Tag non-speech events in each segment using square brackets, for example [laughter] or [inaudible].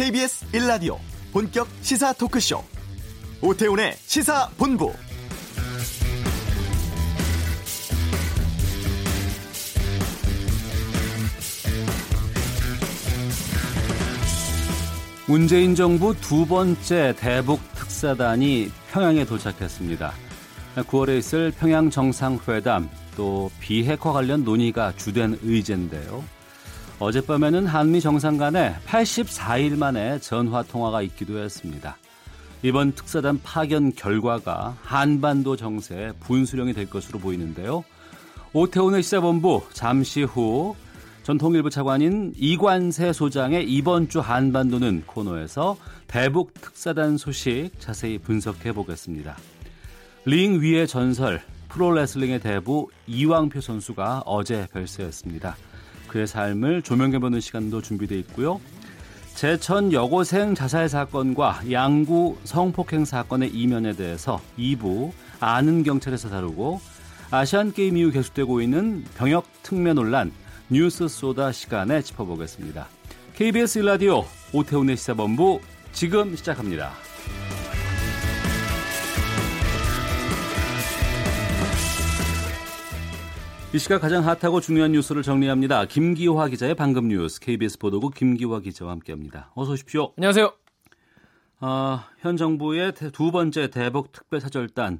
KBS 1라디오 본격 시사 토크쇼 오태훈의 시사본부 문재인 정부 두 번째 대북 특사단이 평양에 도착했습니다. 9월에 있을 평양 정상회담 또 비핵화 관련 논의가 주된 의제인데요. 어젯밤에는 한미 정상 간에 84일 만에 전화 통화가 있기도 했습니다. 이번 특사단 파견 결과가 한반도 정세에 분수령이 될 것으로 보이는데요. 오태훈의 시사본부 잠시 후 전통일부 차관인 이관세 소장의 이번 주 한반도는 코너에서 대북 특사단 소식 자세히 분석해 보겠습니다. 링 위의 전설 프로레슬링의 대부 이왕표 선수가 어제 별세했습니다. 그의 삶을 조명해보는 시간도 준비되어 있고요. 제천 여고생 자살 사건과 양구 성폭행 사건의 이면에 대해서 2부 아는 경찰에서 다루고 아시안 게임 이후 계속되고 있는 병역 특례 논란 뉴스 소다 시간에 짚어보겠습니다. KBS 라디오 오태훈의 시사본부 지금 시작합니다. 이 시각 가장 핫하고 중요한 뉴스를 정리합니다. 김기화 기자의 방금 뉴스 KBS 보도국 김기화 기자와 함께합니다. 어서 오십시오. 안녕하세요. 어, 현 정부의 두 번째 대북 특별 사절단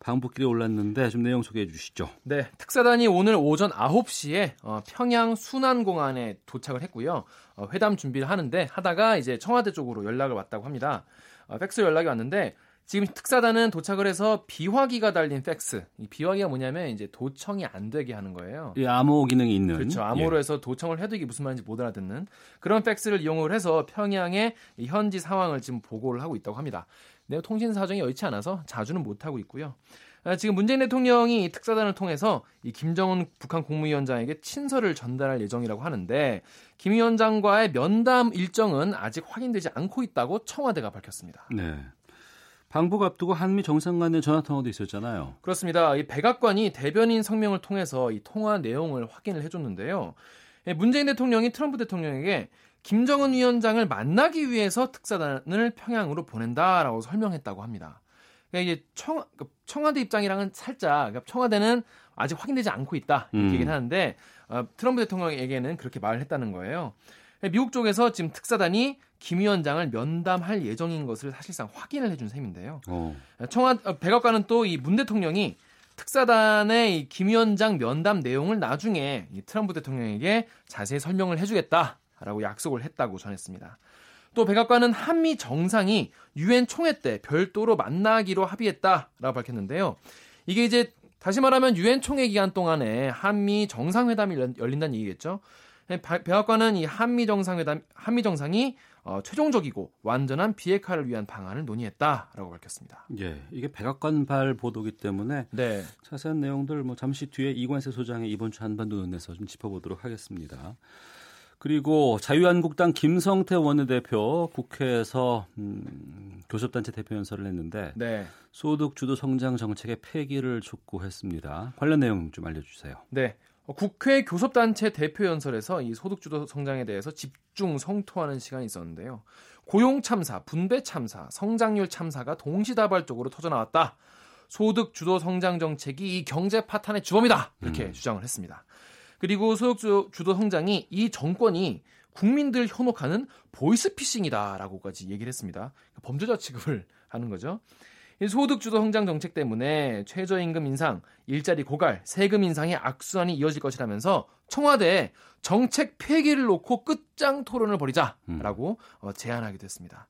방북길에 올랐는데 좀 내용 소개해 주시죠. 네, 특사단이 오늘 오전 9시에 어, 평양 순안공항에 도착을 했고요. 어, 회담 준비를 하는데 하다가 이제 청와대 쪽으로 연락을 왔다고 합니다. 어, 팩스 연락이 왔는데 지금 특사단은 도착을 해서 비화기가 달린 팩스. 이 비화기가 뭐냐면 이제 도청이 안 되게 하는 거예요. 이 암호 기능이 있는. 그렇죠. 암호로 예. 해서 도청을 해도 이게 무슨 말인지 못 알아듣는 그런 팩스를 이용을 해서 평양의 현지 상황을 지금 보고를 하고 있다고 합니다. 네, 통신 사정이 여의치 않아서 자주는 못 하고 있고요. 아, 지금 문재인 대통령이 이 특사단을 통해서 이 김정은 북한 국무위원장에게 친서를 전달할 예정이라고 하는데 김 위원장과의 면담 일정은 아직 확인되지 않고 있다고 청와대가 밝혔습니다. 네. 방북 앞두고 한미 정상 간의 전화 통화도 있었잖아요. 그렇습니다. 이 백악관이 대변인 성명을 통해서 이 통화 내용을 확인을 해줬는데요. 예, 문재인 대통령이 트럼프 대통령에게 김정은 위원장을 만나기 위해서 특사단을 평양으로 보낸다라고 설명했다고 합니다. 그러니까 이게 청, 청와대 입장이랑은 살짝 그러니까 청와대는 아직 확인되지 않고 있다 이렇게 음. 얘기를 하는데 어, 트럼프 대통령에게는 그렇게 말을 했다는 거예요. 미국 쪽에서 지금 특사단이 김 위원장을 면담할 예정인 것을 사실상 확인을 해준 셈인데요. 어. 청와 어, 백악관은 또 이 문 대통령이 특사단의 이김 위원장 면담 내용을 나중에 이 트럼프 대통령에게 자세히 설명을 해주겠다라고 약속을 했다고 전했습니다. 또 백악관은 한미 정상이 유엔 총회 때 별도로 만나기로 합의했다라고 밝혔는데요. 이게 이제 다시 말하면 유엔 총회 기간 동안에 한미 정상회담이 열- 열린다는 얘기겠죠. 바- 백악관은 이 한미 정상회담 한미 정상이 어, 최종적이고 완전한 비핵화를 위한 방안을 논의했다라고 밝혔습니다. 예, 이게 백악관발 보도기 때문에 네. 자세한 내용들 뭐 잠시 뒤에 이관세 소장의 이번 주 한반도 논에서 좀 짚어보도록 하겠습니다. 그리고 자유한국당 김성태 원내대표 국회에서 음, 교섭단체 대표 연설을 했는데 네. 소득 주도 성장 정책의 폐기를 촉구했습니다. 관련 내용 좀 알려주세요. 네. 어, 국회 교섭단체 대표 연설에서 이 소득주도 성장에 대해서 집중 성토하는 시간이 있었는데요. 고용 참사, 분배 참사, 성장률 참사가 동시다발적으로 터져나왔다. 소득 주도 성장 정책이 이 경제 파탄의 주범이다. 이렇게 주장을 했습니다. 그리고 소득 주- 주도 성장이 이 정권이 국민들 현혹하는 보이스피싱이다라고까지 얘기를 했습니다. 범죄자 취급을 하는 거죠. 이 소득 주도 성장 정책 때문에 최저임금 인상, 일자리 고갈, 세금 인상의 악순환이 이어질 것이라면서 청와대에 정책 폐기를 놓고 끝장 토론을 벌이자라고 어, 제안하기도 했습니다.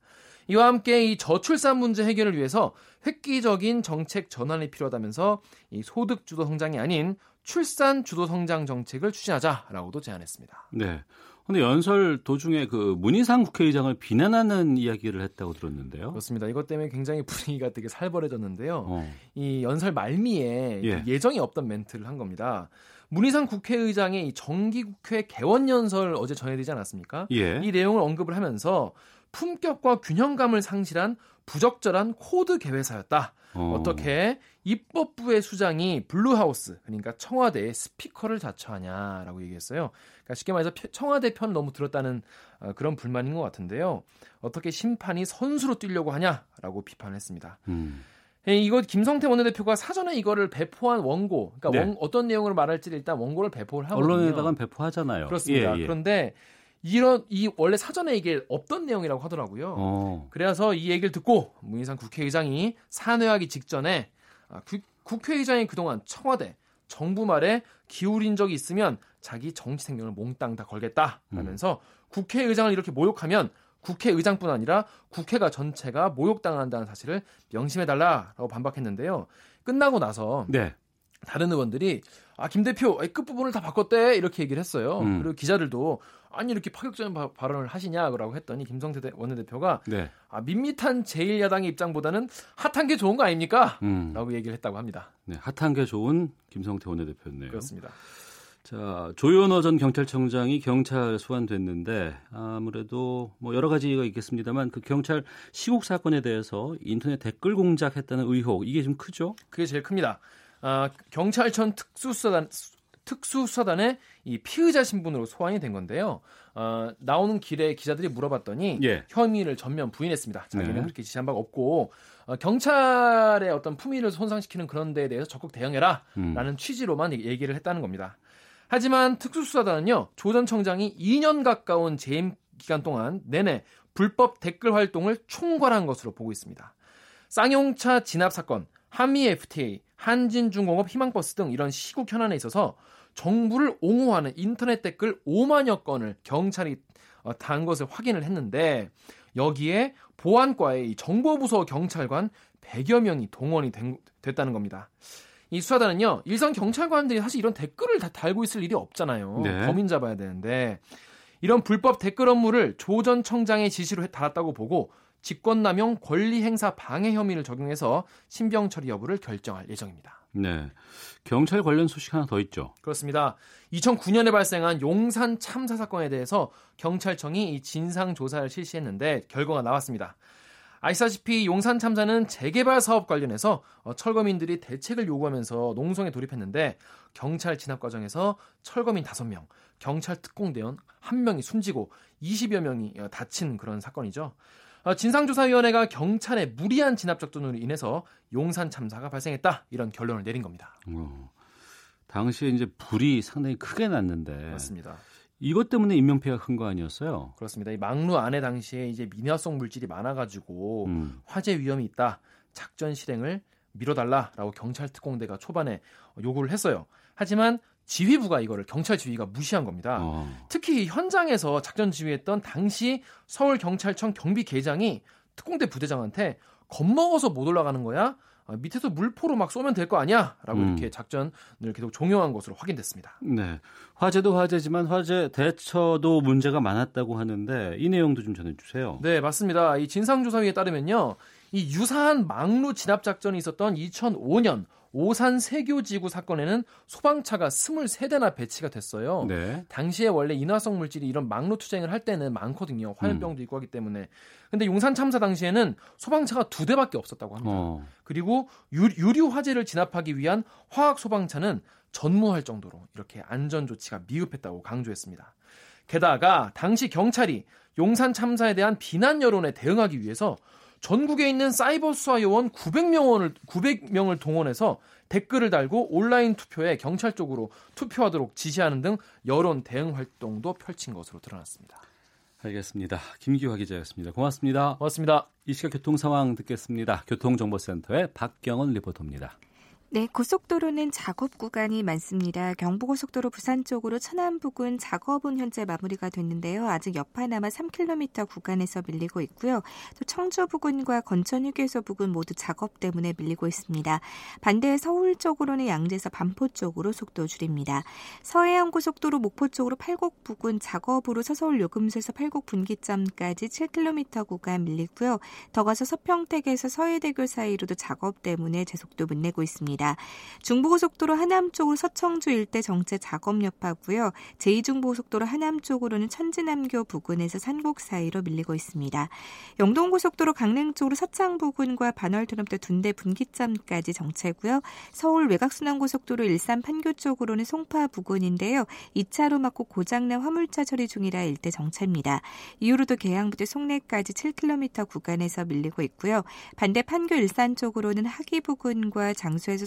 이와 함께 이 저출산 문제 해결을 위해서 획기적인 정책 전환이 필요하다면서 이 소득 주도 성장이 아닌 출산 주도 성장 정책을 추진하자라고도 제안했습니다. 네. 근데 연설 도중에 그 문희상 국회의장을 비난하는 이야기를 했다고 들었는데요. 그렇습니다. 이것 때문에 굉장히 분위기가 되게 살벌해졌는데요. 어. 이 연설 말미에 예. 예정이 없던 멘트를 한 겁니다. 문희상 국회의장의 이 정기국회 개원 연설 어제 전해지지 않았습니까? 예. 이 내용을 언급을 하면서 품격과 균형감을 상실한 부적절한 코드 개회사였다. 어떻게 입법부의 수장이 Blue House 그러니까 청와대의 스피커를 자처하냐라고 얘기했어요. 그러니까 쉽게 말해서 청와대 편 너무 들었다는 어, 그런 불만인 것 같은데요. 어떻게 심판이 선수로 뛰려고 하냐라고 비판했습니다. 음. 예, 이거 김성태 원내대표가 사전에 이거를 배포한 원고, 그러니까 네. 원, 어떤 내용을 말할지 일단 원고를 배포를 하거든요. 언론에다가 배포하잖아요. 그렇습니다. 예, 예. 그런데 이런 이 원래 사전에 이게 없던 내용이라고 하더라고요. 어. 그래서 이 얘기를 듣고 문희상 국회의장이 사뇌하기 직전에 아, 구, 국회의장이 그동안 청와대 정부 말에 기울인 적이 있으면 자기 정치 생명을 몽땅 다 걸겠다라면서 음. 국회의장을 이렇게 모욕하면 국회의장뿐 아니라 국회가 전체가 모욕당한다는 사실을 명심해달라라고 반박했는데요. 끝나고 나서 네. 다른 의원들이 아, 김 대표 끝 부분을 다 바꿨대 이렇게 얘기를 했어요. 음. 그리고 기자들도 아니 이렇게 파격적인 바, 발언을 하시냐라고 했더니 김성태 원내대표가 네. 아, 밋밋한 제1야당의 입장보다는 핫한 게 좋은 거 아닙니까? 음. 라고 얘기를 했다고 합니다. 네, 핫한 게 좋은 김성태 원내대표였네요. 그렇습니다. 자, 조현호 전 경찰청장이 경찰 소환됐는데 아무래도 뭐 여러 가지가 있겠습니다만 그 경찰 시국 사건에 대해서 인터넷 댓글 공작했다는 의혹 이게 좀 크죠? 그게 제일 큽니다. 아, 경찰청 특수수사단 특수수사단의 이 피의자 신분으로 소환이 된 건데요. 어, 나오는 길에 기자들이 물어봤더니 예. 혐의를 전면 부인했습니다. 자기는 네. 그렇게 지시한 바가 없고 어, 경찰의 어떤 품위를 손상시키는 그런 데에 대해서 적극 대응해라라는 음. 취지로만 얘기를 했다는 겁니다. 하지만 특수수사단은요 조 전 청장이 2년 가까운 재임 기간 동안 내내 불법 댓글 활동을 총괄한 것으로 보고 있습니다. 쌍용차 진압 사건, 한미 FTA, 한진중공업 희망버스 등 이런 시국 현안에 있어서 정부를 옹호하는 인터넷 댓글 5만여 건을 경찰이 어, 단 것을 확인을 했는데 여기에 보안과의 정보부서 경찰관 100여 명이 동원이 된, 됐다는 겁니다. 이 수사단은요 일선 경찰관들이 사실 이런 댓글을 다 달고 있을 일이 없잖아요. 네. 범인 잡아야 되는데 이런 불법 댓글 업무를 조 전 청장의 지시로 달았다고 보고 직권남용 권리행사 방해 혐의를 적용해서 신병 처리 여부를 결정할 예정입니다. 네. 경찰 관련 소식 하나 더 있죠. 그렇습니다. 2009년에 발생한 용산 참사 사건에 대해서 경찰청이 이 진상 조사를 실시했는데 결과가 나왔습니다. 아시다시피 용산 참사는 재개발 사업 관련해서 어, 철거민들이 대책을 요구하면서 농성에 돌입했는데 경찰 진압 과정에서 철거민 5명, 경찰 특공대원 1명이 숨지고 20여 명이 어, 다친 그런 사건이죠. 어, 진상조사위원회가 경찰의 무리한 진압 작전으로 인해서 용산 참사가 발생했다 이런 결론을 내린 겁니다. 어, 당시에 이제 불이 상당히 크게 났는데 맞습니다. 이것 때문에 인명피해가 큰 거 아니었어요? 그렇습니다. 이 망루 안에 당시에 이제 민화성 물질이 많아가지고 음. 화재 위험이 있다. 작전 실행을 미뤄달라라고 경찰 특공대가 초반에 요구를 했어요. 하지만 지휘부가 이거를 경찰 지휘가 무시한 겁니다. 어. 특히 현장에서 작전 지휘했던 당시 서울 경찰청 경비 계장이 특공대 부대장한테 겁먹어서 못 올라가는 거야. 아, 밑에서 물포로 막 쏘면 될 거 아니야?라고 음. 이렇게 작전을 계속 종용한 것으로 확인됐습니다. 네, 화재도 화재지만 화재 대처도 문제가 많았다고 하는데 이 내용도 좀 전해주세요. 네, 맞습니다. 이 진상조사위에 따르면요, 이 유사한 망루 진압 작전이 있었던 2005년 오산 세교지구 사건에는 소방차가 23대나 배치가 됐어요. 네. 당시에 원래 인화성 물질이 이런 막로 투쟁을 할 때는 많거든요. 화염병도 음. 있고 하기 때문에. 근데 용산 참사 당시에는 소방차가 두 대밖에 없었다고 합니다. 어. 그리고 유, 유류 화재를 진압하기 위한 화학 소방차는 전무할 정도로 이렇게 안전 조치가 미흡했다고 강조했습니다. 게다가 당시 경찰이 용산 참사에 대한 비난 여론에 대응하기 위해서 전국에 있는 사이버 수사 요원 900명을 900명을 동원해서 댓글을 달고 온라인 투표에 경찰 쪽으로 투표하도록 지시하는 등 여론 대응 활동도 펼친 것으로 드러났습니다. 알겠습니다. 김기화 기자였습니다. 고맙습니다. 고맙습니다. 이 시각 교통 상황 듣겠습니다. 교통정보센터의 박경원 리포터입니다. 네, 고속도로는 작업 구간이 많습니다. 경부고속도로 부산 쪽으로 천안 부근 작업은 현재 마무리가 됐는데요. 아직 여파 남아 3km 구간에서 밀리고 있고요. 또 청주 부근과 건천 휴게소 부근 모두 작업 때문에 밀리고 있습니다. 반대 서울 쪽으로는 양재에서 반포 쪽으로 속도 줄입니다. 서해안 고속도로 목포 쪽으로 팔곡 부근 작업으로 서서울 요금소에서 팔곡 분기점까지 7km 구간 밀리고요. 더 가서 서평택에서 서해대교 사이로도 작업 때문에 제속도 못 내고 있습니다. 있습니다. 중부고속도로 하남 쪽으로 서청주 일대 정체 작업 여파고요. 제2중부고속도로 하남 쪽으로는 천지남교 부근에서 산곡 사이로 밀리고 있습니다. 영동고속도로 강릉 쪽으로 서창 부근과 반월트럼프 둔대 분기점까지 정체고요. 서울 외곽순환고속도로 일산 판교 쪽으로는 송파 부근인데요. 2차로 막고 고장난 화물차 처리 중이라 일대 정체입니다. 이후로도 계양부터 송내까지 7km 구간에서 밀리고 있고요. 반대 판교 일산 쪽으로는 하기 부근과 장수에서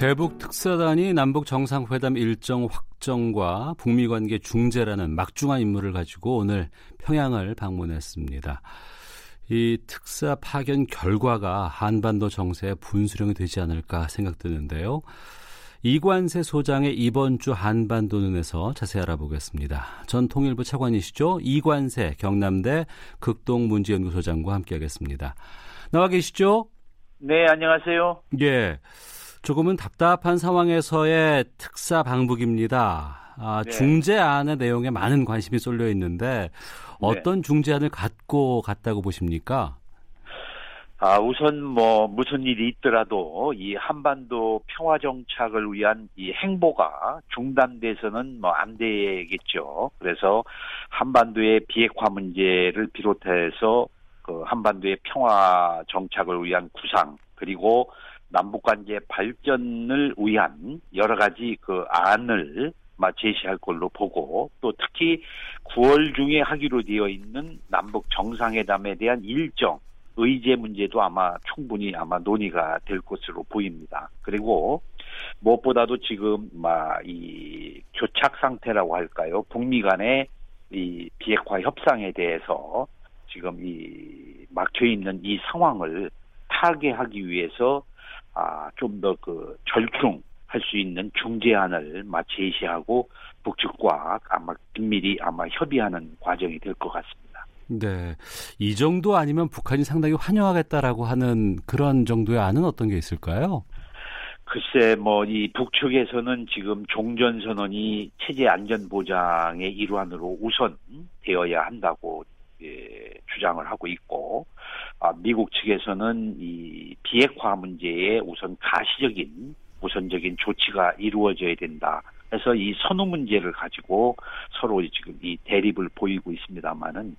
대북 특사단이 남북 정상회담 일정 확정과 북미 관계 중재라는 막중한 임무를 가지고 오늘 평양을 방문했습니다. 이 특사 파견 결과가 한반도 정세의 분수령이 되지 않을까 생각되는데요. 이관세 소장의 이번 주 한반도 눈에서 자세히 알아보겠습니다. 전 통일부 차관이시죠? 이관세 경남대 극동문제연구소장과 함께하겠습니다. 나와 계시죠? 네, 안녕하세요. 예. 조금은 답답한 상황에서의 특사 방북입니다. 아, 네. 중재안의 내용에 많은 관심이 쏠려 있는데 어떤 네. 중재안을 갖고 갔다고 보십니까? 아, 우선 뭐 무슨 일이 있더라도 이 한반도 평화 정착을 위한 이 행보가 중단돼서는 뭐 안 되겠죠. 그래서 한반도의 비핵화 문제를 비롯해서 그 한반도의 평화 정착을 위한 구상 그리고 남북 관계 발전을 위한 여러 가지 그 안을 제시할 걸로 보고 또 특히 9월 중에 하기로 되어 있는 남북 정상회담에 대한 일정 의제 문제도 아마 충분히 아마 논의가 될 것으로 보입니다. 그리고 무엇보다도 지금 막이 교착 상태라고 할까요? 북미 간의 이 비핵화 협상에 대해서 지금 이 막혀 있는 이 상황을 타개하기 위해서 아, 좀 더 그 절충할 수 있는 중재안을 제시하고 북측과 아마 긴밀히 아마 협의하는 과정이 될 것 같습니다. 네. 이 정도 아니면 북한이 상당히 환영하겠다라고 하는 그런 정도의 안은 어떤 게 있을까요? 글쎄, 뭐, 이 북측에서는 지금 종전 선언이 체제 안전 보장의 일환으로 우선 되어야 한다고 예, 주장을 하고 있고, 아, 미국 측에서는 이 비핵화 문제에 우선 가시적인 우선적인 조치가 이루어져야 된다. 해서 이 선호 문제를 가지고 서로 지금 이 대립을 보이고 있습니다만은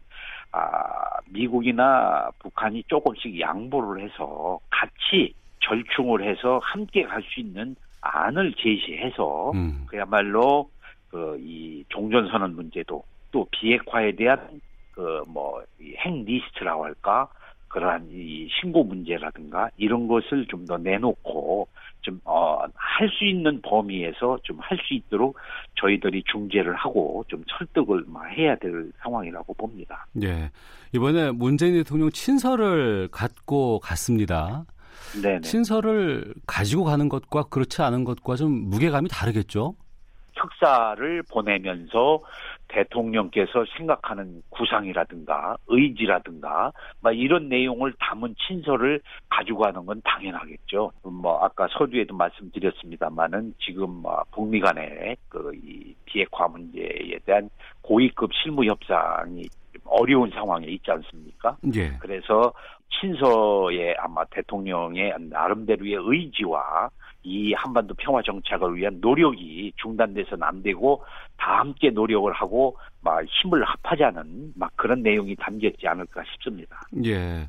아, 미국이나 북한이 조금씩 양보를 해서 같이 절충을 해서 함께 갈 수 있는 안을 제시해서 음. 그야말로 그 이 종전선언 문제도 또 비핵화에 대한 그 뭐 핵 리스트라고 할까 그러한 이 신고 문제라든가 이런 것을 좀 더 내놓고 좀, 어, 할 수 있는 범위에서 좀 할 수 있도록 저희들이 중재를 하고 좀 설득을 해야 될 상황이라고 봅니다. 네. 이번에 문재인 대통령 친서를 갖고 갔습니다. 네. 친서를 가지고 가는 것과 그렇지 않은 것과 좀 무게감이 다르겠죠? 특사를 보내면서 대통령께서 생각하는 구상이라든가 의지라든가 막 이런 내용을 담은 친서를 가지고 가는 건 당연하겠죠. 뭐 아까 서두에도 말씀드렸습니다만은 지금 뭐 북미 간의 그 이 비핵화 문제에 대한 고위급 실무 협상이 어려운 상황에 있지 않습니까? 예. 그래서 친서에 아마 대통령의 나름대로의 의지와 이 한반도 평화 정착을 위한 노력이 중단돼서는 안 되고 다 함께 노력을 하고 막 힘을 합하자는 막 그런 내용이 담겼지 않을까 싶습니다. 예.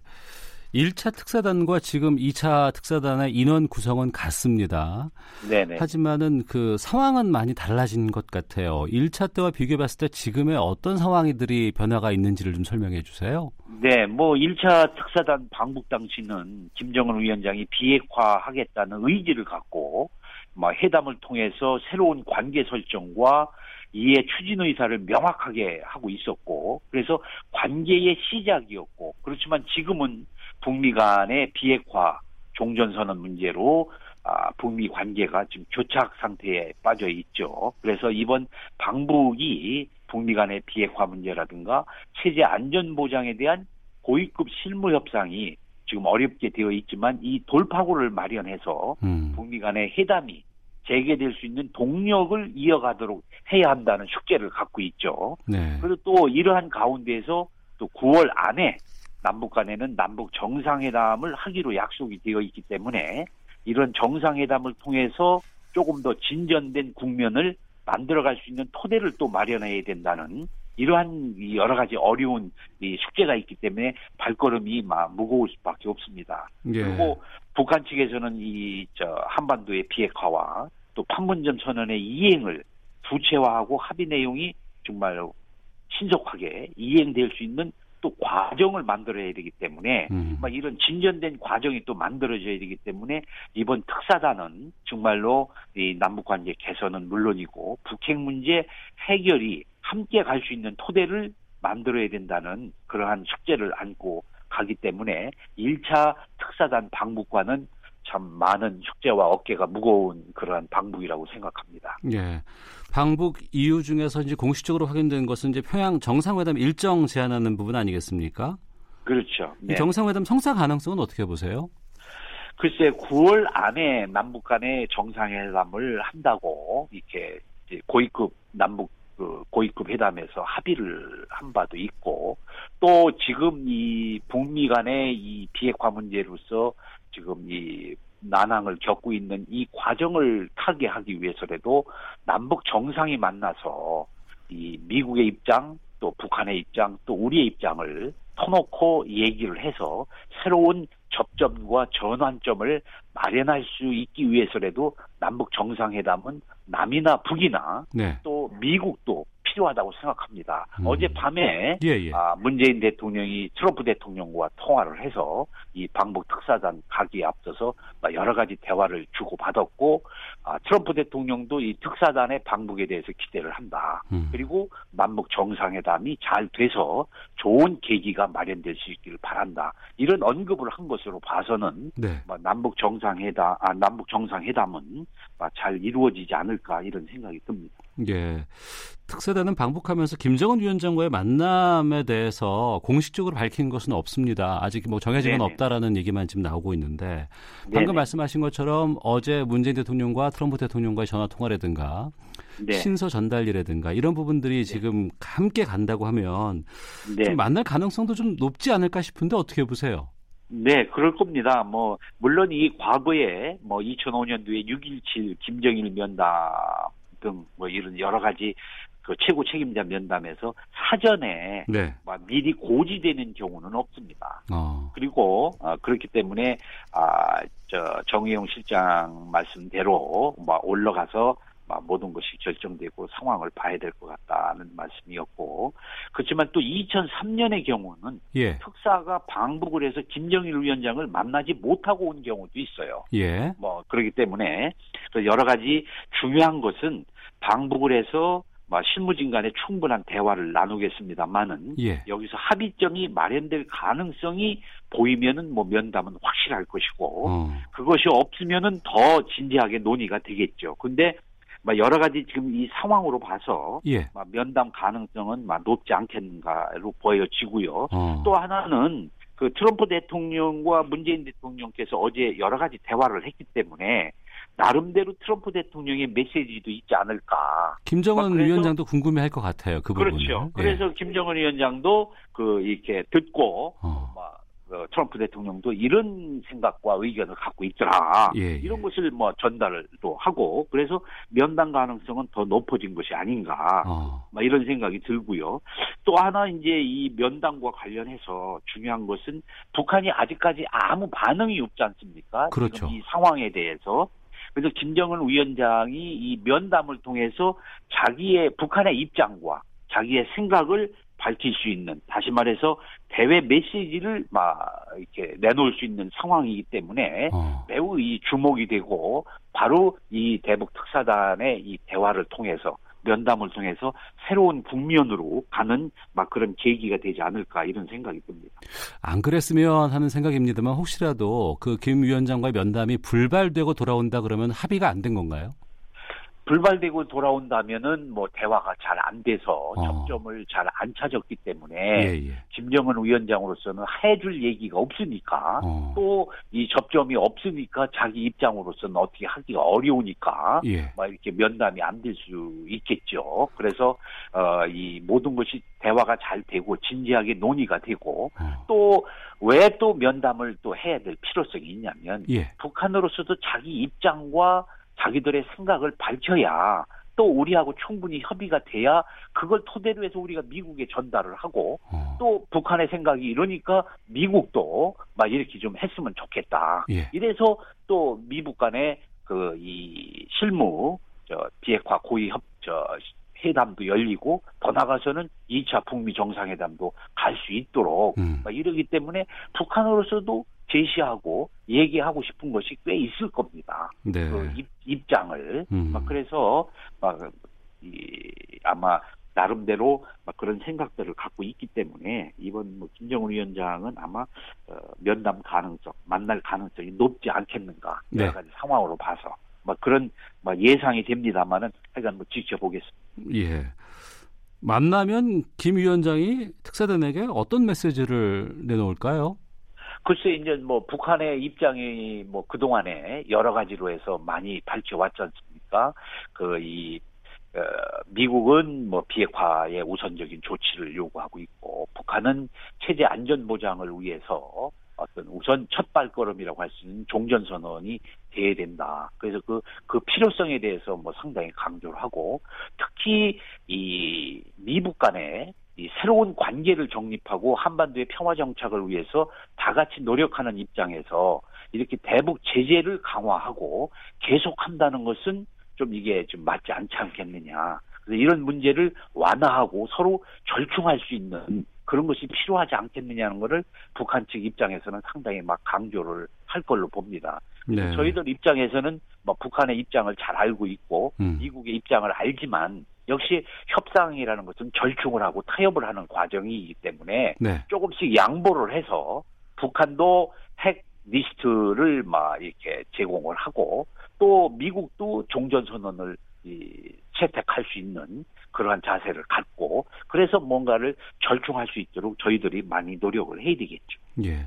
1차 특사단과 지금 2차 특사단의 인원 구성은 같습니다. 네네. 하지만은 그 상황은 많이 달라진 것 같아요. 1차 때와 비교해 봤을 때 지금의 어떤 상황들이 변화가 있는지를 좀 설명해 주세요. 네, 뭐 1차 특사단 방북 당시는 김정은 위원장이 비핵화하겠다는 의지를 갖고 뭐 회담을 통해서 새로운 관계 설정과 이에 추진 의사를 명확하게 하고 있었고 그래서 관계의 시작이었고 그렇지만 지금은 북미 간의 비핵화 종전선언 문제로 아, 북미 관계가 지금 교착 상태에 빠져 있죠. 그래서 이번 방북이 북미 간의 비핵화 문제라든가 체제 안전 보장에 대한 고위급 실무 협상이 지금 어렵게 되어 있지만 이 돌파구를 마련해서 음. 북미 간의 회담이 재개될 수 있는 동력을 이어가도록 해야 한다는 숙제를 갖고 있죠. 네. 그리고 또 이러한 가운데에서 또 9월 안에 남북 간에는 남북 정상회담을 하기로 약속이 되어 있기 때문에 이런 정상회담을 통해서 조금 더 진전된 국면을 만들어갈 수 있는 토대를 또 마련해야 된다는 이러한 이 여러 가지 어려운 이 숙제가 있기 때문에 발걸음이 막 무거울 수밖에 없습니다. 예. 그리고 북한 측에서는 이 저 한반도의 비핵화와 또 판문점 선언의 이행을 구체화하고 합의 내용이 정말 신속하게 이행될 수 있는 또 과정을 만들어야 되기 때문에 음. 막 이런 진전된 과정이 또 만들어져야 되기 때문에 이번 특사단은 정말로 이 남북 관계 개선은 물론이고 북핵 문제 해결이 함께 갈 수 있는 토대를 만들어야 된다는 그러한 숙제를 안고 가기 때문에 1차 특사단 방북과는 참 많은 숙제와 어깨가 무거운 그러한 방북이라고 생각합니다. 예. 방북 이유 중에서 이제 공식적으로 확인된 것은 이제 평양 정상회담 일정 제한하는 부분 아니겠습니까? 그렇죠. 이 네. 정상회담 성사 가능성은 어떻게 보세요? 글쎄 9월 안에 남북 간의 정상회담을 한다고 이렇게 고위급 남북 그 고위급 회담에서 합의를 한 바도 있고 또 지금 이 북미 간의 이 비핵화 문제로서 지금 이 난항을 겪고 있는 이 과정을 타개하기 위해서라도 남북 정상이 만나서 이 미국의 입장 또 북한의 입장 또 우리의 입장을 터놓고 얘기를 해서 새로운 접점과 전환점을 마련할 수 있기 위해서라도 남북 정상회담은 남이나 북이나 네. 또 미국도 필요하다고 생각합니다. 음. 어젯밤에 예, 예. 아, 문재인 대통령이 트럼프 대통령과 통화를 해서 이 방북 특사단 가기에 앞서서 여러 가지 대화를 주고받았고 아, 트럼프 대통령도 이 특사단의 방북에 대해서 기대를 한다. 음. 그리고 남북 정상회담이 잘 돼서 좋은 계기가 마련될 수 있기를 바란다. 이런 언급을 한 것으로 봐서는 네. 뭐 남북 정상회담, 아, 남북 정상회담은 뭐잘 이루어지지 않을까 이런 생각이 듭니다. 예. 특사단은 방북하면서 김정은 위원장과의 만남에 대해서 공식적으로 밝힌 것은 없습니다. 아직 뭐 정해진 건 네네. 없다라는 얘기만 지금 나오고 있는데 방금 네네. 말씀하신 것처럼 어제 문재인 대통령과 트럼프 대통령과의 전화 통화라든가 네. 신서 전달이라든가 이런 부분들이 지금 함께 간다고 하면 네. 좀 만날 가능성도 좀 높지 않을까 싶은데 어떻게 보세요? 네, 그럴 겁니다. 뭐, 물론 이 과거에 뭐 2005년도에 6.17 김정일 면담 등 뭐 이런 여러 가지 그 최고 책임자 면담에서 사전에 네. 막 미리 고지되는 경우는 없습니다. 어. 그리고 어, 그렇기 때문에 아 저 정의용 실장 말씀대로 막 올라가서 막 모든 것이 결정되고 상황을 봐야 될 것 같다는 말씀이었고 그렇지만 또 2003년의 경우는 예. 특사가 방북을 해서 김정일 위원장을 만나지 못하고 온 경우도 있어요. 예. 뭐 그렇기 때문에 그 여러 가지 중요한 것은 방북을 해서 뭐 실무진 간에 충분한 대화를 나누겠습니다만은 예. 여기서 합의점이 마련될 가능성이 보이면은 뭐 면담은 확실할 것이고 어. 그것이 없으면은 더 진지하게 논의가 되겠죠. 근데 뭐 여러 가지 지금 이 상황으로 봐서 예. 막 면담 가능성은 막 높지 않겠는가로 보여지고요. 어. 또 하나는 그 트럼프 대통령과 문재인 대통령께서 어제 여러 가지 대화를 했기 때문에 나름대로 트럼프 대통령의 메시지도 있지 않을까. 김정은 막 그래서- 위원장도 궁금해할 것 같아요. 그 부분을. 그렇죠. 예. 그래서 김정은 위원장도 그 이렇게 듣고 어. 막 그 트럼프 대통령도 이런 생각과 의견을 갖고 있더라. 예, 예. 이런 것을 뭐 전달을 또 하고 그래서 면담 가능성은 더 높아진 것이 아닌가. 어. 막 이런 생각이 들고요. 또 하나 이제 이 면담과 관련해서 중요한 것은 북한이 아직까지 아무 반응이 없지 않습니까? 그렇죠. 이 상황에 대해서. 그래서 김정은 위원장이 이 면담을 통해서 자기의 북한의 입장과 자기의 생각을 밝힐 수 있는 다시 말해서 대외 메시지를 막 이렇게 내놓을 수 있는 상황이기 때문에 어. 매우 이 주목이 되고 바로 이 대북 특사단의 이 대화를 통해서 면담을 통해서 새로운 국면으로 가는 막 그런 계기가 되지 않을까 이런 생각이 듭니다. 안 그랬으면 하는 생각입니다만 혹시라도 그 김 위원장과의 면담이 불발되고 돌아온다 그러면 합의가 안 된 건가요? 불발되고 돌아온다면은 뭐 대화가 잘 안 돼서 어. 접점을 잘안 찾았기 때문에 예, 예. 김정은 위원장으로서는 해줄 얘기가 없으니까 어. 또이 접점이 없으니까 자기 입장으로서는 어떻게 하기가 어려우니까 예. 막 이렇게 면담이 안 될 수 있겠죠. 그래서 어, 이 모든 것이 대화가 잘 되고 진지하게 논의가 되고 어. 또왜또 면담을 또 해야 될 필요성이 있냐면 예. 북한으로서도 자기 입장과 자기들의 생각을 밝혀야 또 우리하고 충분히 협의가 돼야 그걸 토대로 해서 우리가 미국에 전달을 하고 어. 또 북한의 생각이 이러니까 미국도 막 이렇게 좀 했으면 좋겠다. 예. 이래서 또 미국 간의 그 이 실무 저 비핵화 고위 협저 회담도 열리고 더 나가서는 2차 북미 정상회담도 갈 수 있도록 음. 막 이러기 때문에 북한으로서도 제시하고 얘기하고 싶은 것이 꽤 있을 겁니다. 네. 그 입, 입장을 음. 막 그래서 막 이 아마 나름대로 막 그런 생각들을 갖고 있기 때문에 이번 뭐 김정은 위원장은 아마 어, 면담 가능성, 만날 가능성이 높지 않겠는가 네. 여러 가지 상황으로 봐서 막 그런 막 예상이 됩니다만은 하여간 뭐 지켜보겠습니다. 예. 만나면 김 위원장이 특사단에게 어떤 메시지를 내놓을까요? 글쎄 이제 뭐 북한의 입장이 뭐 그동안에 여러 가지로 해서 많이 밝혀왔지 않습니까? 그이 어, 미국은 뭐 비핵화의 우선적인 조치를 요구하고 있고 북한은 체제 안전 보장을 위해서 어떤 우선 첫 발걸음이라고 할 수 있는 종전 선언이 돼야 된다. 그래서 그, 그 필요성에 대해서 뭐 상당히 강조를 하고 특히 이 미국 간의 이 새로운 관계를 정립하고 한반도의 평화 정착을 위해서 다 같이 노력하는 입장에서 이렇게 대북 제재를 강화하고 계속한다는 것은 좀 이게 좀 맞지 않지 않겠느냐. 그래서 이런 문제를 완화하고 서로 절충할 수 있는 그런 것이 필요하지 않겠느냐는 것을 북한 측 입장에서는 상당히 막 강조를 할 걸로 봅니다. 네. 저희들 입장에서는 뭐 북한의 입장을 잘 알고 있고 음. 미국의 입장을 알지만 역시 협상이라는 것은 절충을 하고 타협을 하는 과정이기 때문에 네. 조금씩 양보를 해서 북한도 핵 리스트를 막 이렇게 제공을 하고 또 미국도 종전 선언을 이 채택할 수 있는 그러한 자세를 갖고 그래서 뭔가를 절충할 수 있도록 저희들이 많이 노력을 해야 되겠죠. 예.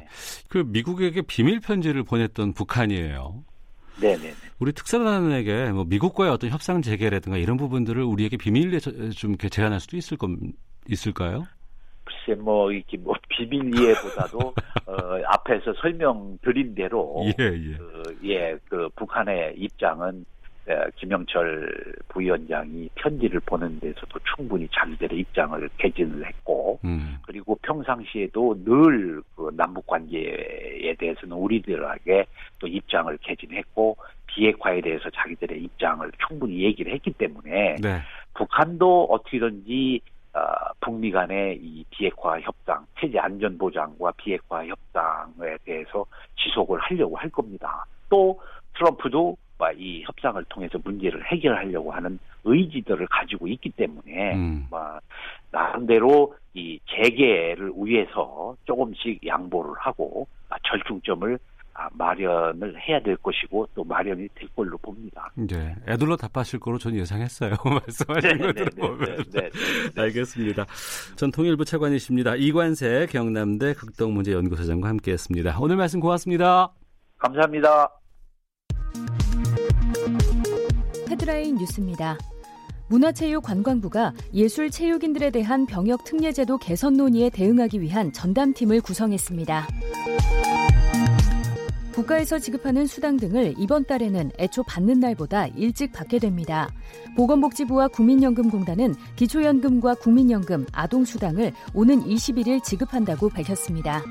그 미국에게 비밀 편지를 보냈던 북한이에요. 네네네. 우리 특사단에게 뭐 미국과의 어떤 협상 재개라든가 이런 부분들을 우리에게 비밀리에 저- 좀 제안할 수도 있을 겁 있을까요? 글쎄 뭐 이렇게 뭐 [laughs] 비밀리에보다도 어, 앞에서 설명드린 대로 [laughs] 예, 예. 그, 예, 그 북한의 입장은 에, 김영철 부위원장이 편지를 보낸 데서도 충분히 자기들의 입장을 개진을 했고 음. 그리고 평상시에도 늘 그 남북 관계에 대해서는 우리들에게 또 입장을 개진했고 비핵화에 대해서 자기들의 입장을 충분히 얘기를 했기 때문에 네. 북한도 어떻게든지 어, 북미 간의 이 비핵화 협상, 체제 안전 보장과 비핵화 협상에 대해서 지속을 하려고 할 겁니다. 또 트럼프도 막 이 협상을 통해서 문제를 해결하려고 하는 의지들을 가지고 있기 때문에 음. 막 나름대로 이 재개를 위해서 조금씩 양보를 하고 아, 절충점을 아, 마련을 해야 될 것이고 또 마련이 될 걸로 봅니다. 이제 애들로 답하실 거로 저는 예상했어요. [laughs] 말씀하신 것들을 보면. 네, 네. 알겠습니다. 전 통일부 차관이십니다. 이관세 경남대 극동문제연구소장과 함께했습니다. 오늘 말씀 고맙습니다. 감사합니다. 헤드라인 뉴스입니다. 문화체육관광부가 예술체육인들에 대한 병역 특례제도 개선 논의에 대응하기 위한 전담팀을 구성했습니다. 국가에서 지급하는 수당 등을 이번 달에는 애초 받는 날보다 일찍 받게 됩니다. 보건복지부와 국민연금공단은 기초연금과 국민연금, 아동수당을 오는 21일 지급한다고 밝혔습니다.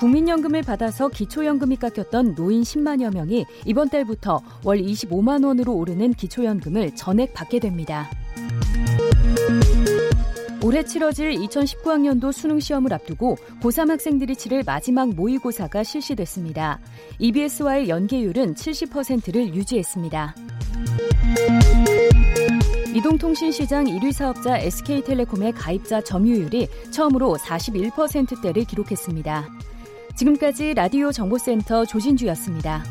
국민연금을 받아서 기초연금이 깎였던 노인 10만여 명이 이번 달부터 월 25만 원으로 오르는 기초연금을 전액 받게 됩니다. 올해 치러질 2019학년도 수능 시험을 앞두고 고3 학생들이 치를 마지막 모의고사가 실시됐습니다. EBS와의 연계율은 70%를 유지했습니다. 이동통신 시장 1위 사업자 SK텔레콤의 가입자 점유율이 처음으로 41%대를 기록했습니다. 지금까지 라디오 정보센터 조진주였습니다.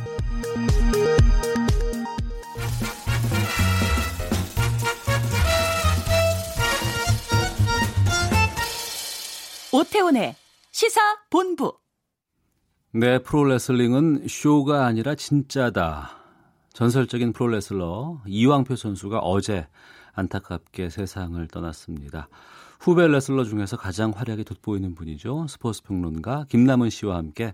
오태훈의 시사 본부. 네, 프로레슬링은 쇼가 아니라 진짜다. 전설적인 프로레슬러 이왕표 선수가 어제 안타깝게 세상을 떠났습니다. 후배 레슬러 중에서 가장 활약이 돋보이는 분이죠. 스포츠 평론가 김남은 씨와 함께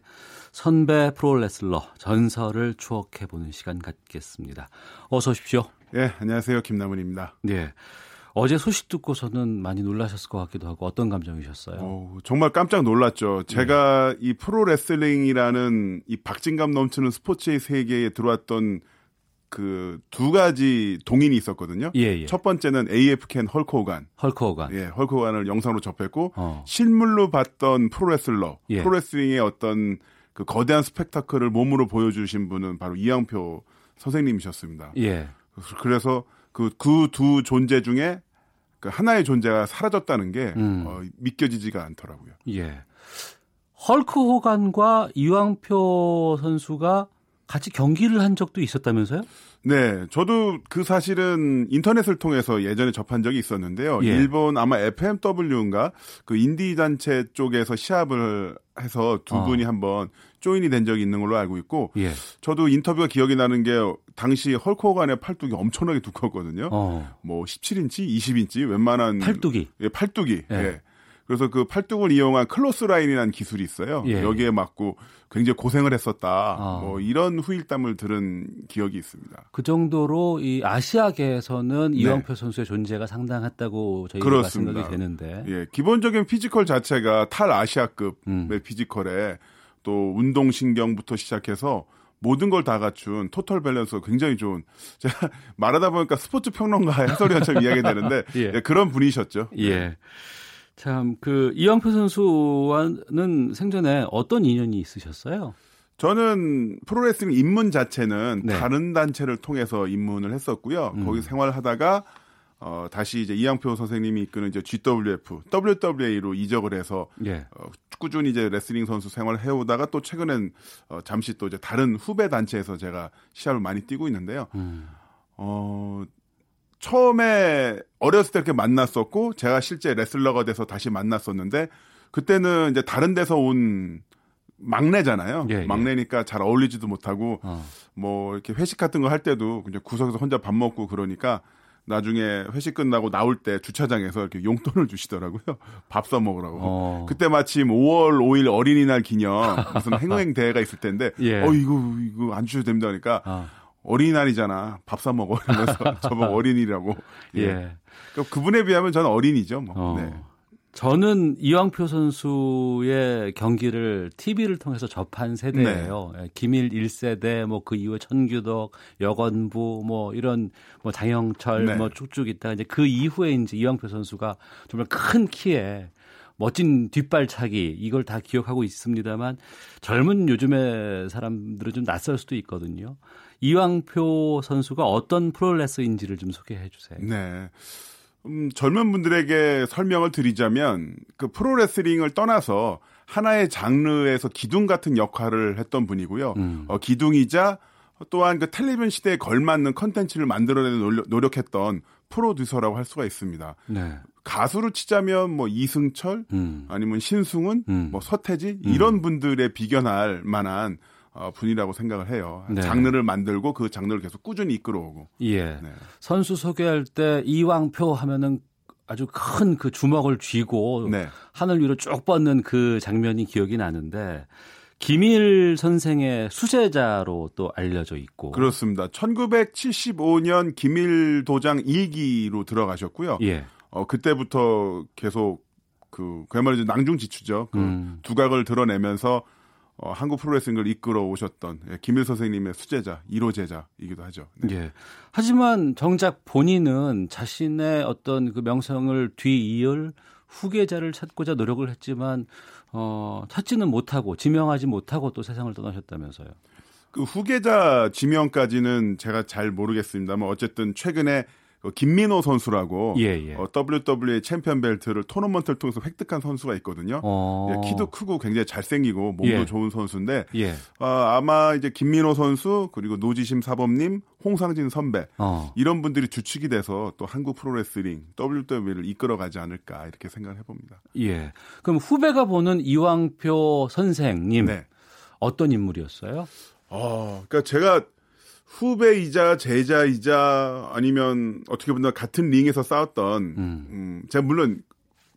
선배 프로 레슬러 전설을 추억해 보는 시간 갖겠습니다. 어서 오십시오. 예, 안녕하세요. 김남은입니다. 네. 어제 소식 듣고서는 많이 놀라셨을 것 같기도 하고 어떤 감정이셨어요? 어, 정말 깜짝 놀랐죠. 제가 네. 이 프로레슬링이라는 이 박진감 넘치는 스포츠의 세계에 들어왔던 그 두 가지 동인이 있었거든요. 예, 예. 첫 번째는 AF캔 헐크 호간. 헐크 호간. 예, 헐크 호간을 영상으로 접했고 어. 실물로 봤던 프로레슬러. 예. 프로레슬링의 어떤 그 거대한 스펙타클을 몸으로 보여주신 분은 바로 이양표 선생님이셨습니다. 예. 그래서 그 그 두 존재 중에 그 하나의 존재가 사라졌다는 게 음. 어, 믿겨지지가 않더라고요. 예. 헐크 호간과 이왕표 선수가 같이 경기를 한 적도 있었다면서요? 네, 저도 그 사실은 인터넷을 통해서 예전에 접한 적이 있었는데요. 예. 일본 아마 FMW인가 그 인디 단체 쪽에서 시합을 해서 두 어. 분이 한번 join이 된 적이 있는 걸로 알고 있고, 예. 저도 인터뷰가 기억이 나는 게 당시 헐크 호간의 팔뚝이 엄청나게 두껍거든요. 어. 뭐 17인치, 20인치, 웬만한 팔뚝이, 예, 팔뚝이. 예. 예. 그래서 그 팔뚝을 이용한 clothesline이라는 기술이 있어요. 예. 여기에 맞고 굉장히 고생을 했었다. 어. 뭐 이런 후일담을 들은 기억이 있습니다. 그 정도로 이 아시아계에서는 네. 이왕표 선수의 존재가 상당했다고 저희가 그렇습니다. 생각이 되는데. 예, 기본적인 피지컬 자체가 탈 아시아급의 음. 피지컬에 또 운동 신경부터 시작해서 모든 걸 다 갖춘 토털 밸런스가 굉장히 좋은 [laughs] 제가 말하다 보니까 스포츠 평론가 해설위원처럼 이야기 되는데 [laughs] 예. 예, 그런 분이셨죠. 예. 참, 그, 이왕표 선수와는 생전에 어떤 인연이 있으셨어요? 저는 프로레슬링 입문 자체는 네. 다른 단체를 통해서 입문을 했었고요. 음. 거기 생활하다가 어, 다시 이제 이양표 선생님이 이끄는 이제 GWF, WWA로 이적을 해서 예. 어, 꾸준히 이제 레슬링 선수 생활을 해오다가 또 최근엔 어, 잠시 또 이제 다른 후배 단체에서 제가 시합을 많이 뛰고 있는데요. 음. 어, 처음에 어렸을 때 이렇게 만났었고 제가 실제 레슬러가 돼서 다시 만났었는데 그때는 이제 다른 데서 온 막내잖아요. 예, 예. 막내니까 잘 어울리지도 못하고 어. 뭐 이렇게 회식 같은 거 할 때도 그냥 구석에서 혼자 밥 먹고 그러니까 나중에 회식 끝나고 나올 때 주차장에서 이렇게 용돈을 주시더라고요. [laughs] 밥 사 먹으라고. 어. 그때 마침 5월 5일 어린이날 기념 무슨 [laughs] 행행 대회가 있을 텐데 예. 어 이거 이거 안 주셔도 됩니다 그러니까 어. 어린이날이잖아. 밥 사 먹어. 이러면서 [laughs] 저보고 어린이라고. 예. 예. 그러니까 그분에 비하면 저는 어린이죠. 뭐. 어. 네. 저는 이왕표 선수의 경기를 TV를 통해서 접한 세대예요. 네. 예, 김일 1세대, 뭐 그 이후에 천규덕, 여건부, 뭐 이런 뭐 장영철, 네. 뭐 쭉쭉 있다가 이제 그 이후에 이제 이왕표 선수가 정말 큰 키에 멋진 뒷발차기 이걸 다 기억하고 있습니다만 젊은 요즘의 사람들은 좀 낯설 수도 있거든요. 이왕표 선수가 어떤 프로레슬러인지를 좀 소개해 주세요. 네. 음, 젊은 분들에게 설명을 드리자면 그 프로레슬링을 떠나서 하나의 장르에서 기둥 같은 역할을 했던 분이고요. 음. 어, 기둥이자 또한 그 텔레비전 시대에 걸맞는 컨텐츠를 만들어내는 노력, 했던 프로듀서라고 할 수가 있습니다. 네. 가수를 치자면 뭐 이승철 음. 아니면 신승훈, 음. 뭐 서태지 음. 이런 분들의 비견할 만한 어, 분이라고 생각을 해요. 네. 장르를 만들고 그 장르를 계속 꾸준히 이끌어오고. 예. 네. 선수 소개할 때 이왕표 하면은 아주 큰 그 주먹을 쥐고 네. 하늘 위로 쭉 뻗는 그 장면이 기억이 나는데 김일 선생의 수제자로 또 알려져 있고 그렇습니다. 1975년 김일 도장 1기로 들어가셨고요. 예. 어 그때부터 계속 그 그야말로 낭중지추죠. 그 음. 두각을 드러내면서 어, 한국 프로레슬링을 이끌어 오셨던 예, 김일 선생님의 수제자, 1호 제자이기도 하죠. 네. 예. 하지만 정작 본인은 자신의 어떤 그 명성을 뒤이을 후계자를 찾고자 노력을 했지만 어, 찾지는 못하고 지명하지 못하고 또 세상을 떠나셨다면서요. 그 후계자 지명까지는 제가 잘 모르겠습니다만 어쨌든 최근에 그 김민호 선수라고 예, 예. 어, WWA 챔피언 벨트를 토너먼트를 통해서 획득한 선수가 있거든요. 어. 예, 키도 크고 굉장히 잘생기고 몸도 예. 좋은 선수인데 예. 어, 아마 이제 김민호 선수 그리고 노지심 사범님, 홍상진 선배 어. 이런 분들이 주축이 돼서 또 한국 프로레슬링 WWA를 이끌어가지 않을까 이렇게 생각을 해봅니다. 예. 그럼 후배가 보는 이왕표 선생님 네. 어떤 인물이었어요? 어, 그러니까 제가 후배이자 제자이자 아니면 어떻게 보면 같은 링에서 싸웠던 음. 음, 제가 물론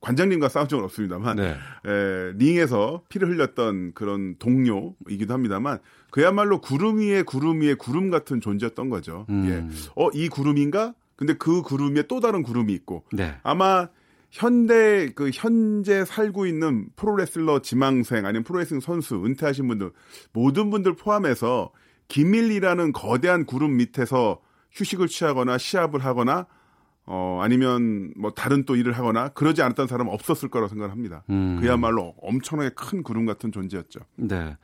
관장님과 싸운 적은 없습니다만 네. 에, 링에서 피를 흘렸던 그런 동료이기도 합니다만 그야말로 구름 위에 구름 위에 구름 같은 존재였던 거죠. 음. 예. 어, 이 구름인가? 근데 그 구름 위에 또 다른 구름이 있고 네. 아마 현대 그 현재 살고 있는 프로레슬러 지망생 아니면 프로레슬링 선수 은퇴하신 분들 모든 분들 포함해서 기밀리라는 거대한 구름 밑에서 휴식을 취하거나 시합을 하거나 어 아니면 뭐 다른 또 일을 하거나 그러지 않았던 사람은 없었을 거라고 생각을 합니다. 음. 그야말로 엄청나게 큰 구름 같은 존재였죠. 네.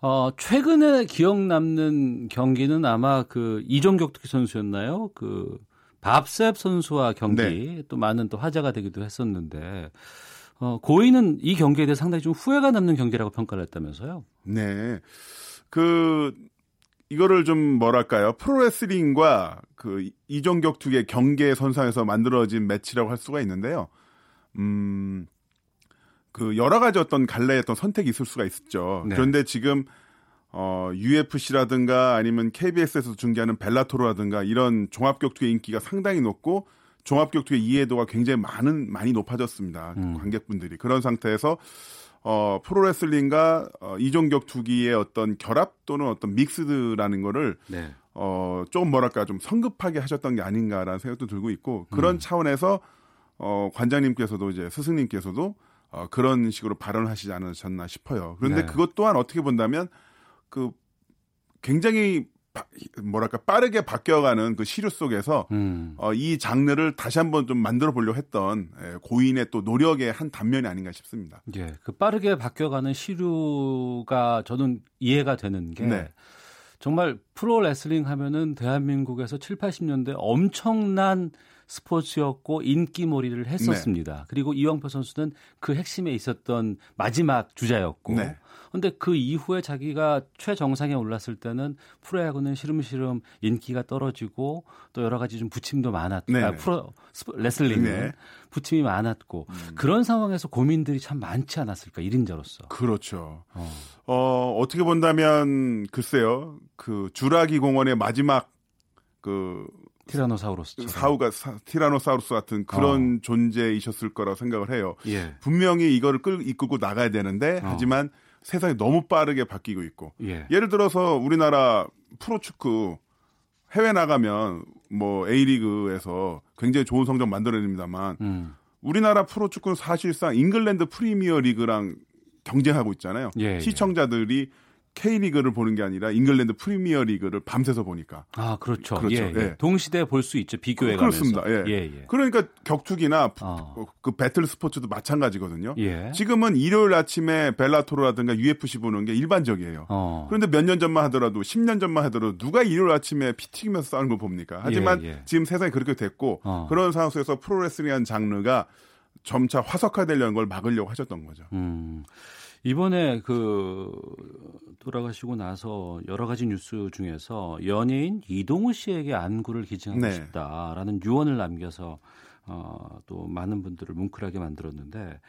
어, 최근에 기억 남는 경기는 아마 그 이종격 투기 선수였나요? 그 밥셉 선수와 경기 네. 또 많은 또 화제가 되기도 했었는데 어, 고인은 이 경기에 대해 상당히 좀 후회가 남는 경기라고 평가를 했다면서요? 네. 그 이거를 좀 뭐랄까요? 프로레슬링과 그 이종격투기의 경계 선상에서 만들어진 매치라고 할 수가 있는데요. 음. 그 여러 가지 어떤 갈래의 어떤 선택이 있을 수가 있었죠. 네. 그런데 지금 어 UFC라든가 아니면 KBS에서 중계하는 벨라토르라든가 이런 종합격투기 인기가 상당히 높고 종합격투기 이해도가 굉장히 많은 많이 높아졌습니다. 음. 관객분들이 그런 상태에서 어 프로레슬링과 어, 이종격 투기의 어떤 결합 또는 어떤 믹스드라는 거를 네. 어, 조금 뭐랄까 좀 성급하게 하셨던 게 아닌가라는 생각도 들고 있고 그런 차원에서 어, 관장님께서도 이제 스승님께서도 어, 그런 식으로 발언을 하시지 않으셨나 싶어요. 그런데 네. 그것 또한 어떻게 본다면 그 굉장히 바- 뭐랄까 빠르게 바뀌어가는 그 시류 속에서 음. 어, 이 장르를 다시 한번 좀 만들어 보려고 했던 예, 고인의 또 노력의 한 단면이 아닌가 싶습니다. 예, 그 빠르게 바뀌어가는 시류가 저는 이해가 되는 게 네. 정말 프로 레슬링 하면은 대한민국에서 7, 80년대 엄청난 스포츠였고 인기몰이를 했었습니다. 그리고 이왕표 선수는 그 핵심에 있었던 마지막 주자였고. 네. 근데 그 이후에 자기가 최정상에 올랐을 때는 프로야구는 시름시름 인기가 떨어지고 또 여러 가지 좀 부침도 많았고 네. 아, 프로 레슬링은 네. 부침이 많았고 그런 상황에서 고민들이 참 많지 않았을까 일인자로서. 그렇죠. 어. 어, 어떻게 본다면 글쎄요. 그 주라기 공원의 마지막 그 티라노사우루스. 사우가 사- 티라노사우루스 같은 그런 존재이셨을 거라고 생각을 해요. 예. 분명히 이거를 끌 이끌고 나가야 되는데 어. 하지만 세상이 너무 빠르게 바뀌고 있고 예. 예를 들어서 우리나라 프로축구 해외 나가면 뭐 A리그에서 굉장히 좋은 성적 만들어냅니다만 음. 우리나라 프로축구는 사실상 잉글랜드 프리미어 리그랑 경쟁하고 있잖아요. 예, 예. 시청자들이 K리그를 보는 게 아니라 잉글랜드 프리미어 리그를 밤새서 보니까. 아, 그렇죠. 그렇죠. 예, 예. 예. 동시대에 볼수 있죠. 비교해 가면서. 그렇습니다. 예. 예, 예. 그러니까 격투기나 부- 어. 그 battle sports도 마찬가지거든요. 예. 지금은 일요일 아침에 Bellator라든가 UFC 보는 게 일반적이에요. 어. 그런데 몇 년 전만 하더라도 10년 전만 하더라도 누가 일요일 아침에 피 튀기면서 싸우는 걸 봅니까? 하지만. 지금 세상이 그렇게 됐고 어. 그런 상황 속에서 프로레슬링이란 장르가 점차 화석화되려는 걸 막으려고 하셨던 거죠. 음. 이번에 그 돌아가시고 나서 여러 가지 뉴스 중에서 연예인 이동우 씨에게 안구를 기증하고 네. 싶다라는 유언을 남겨서 어, 또 많은 분들을 뭉클하게 만들었는데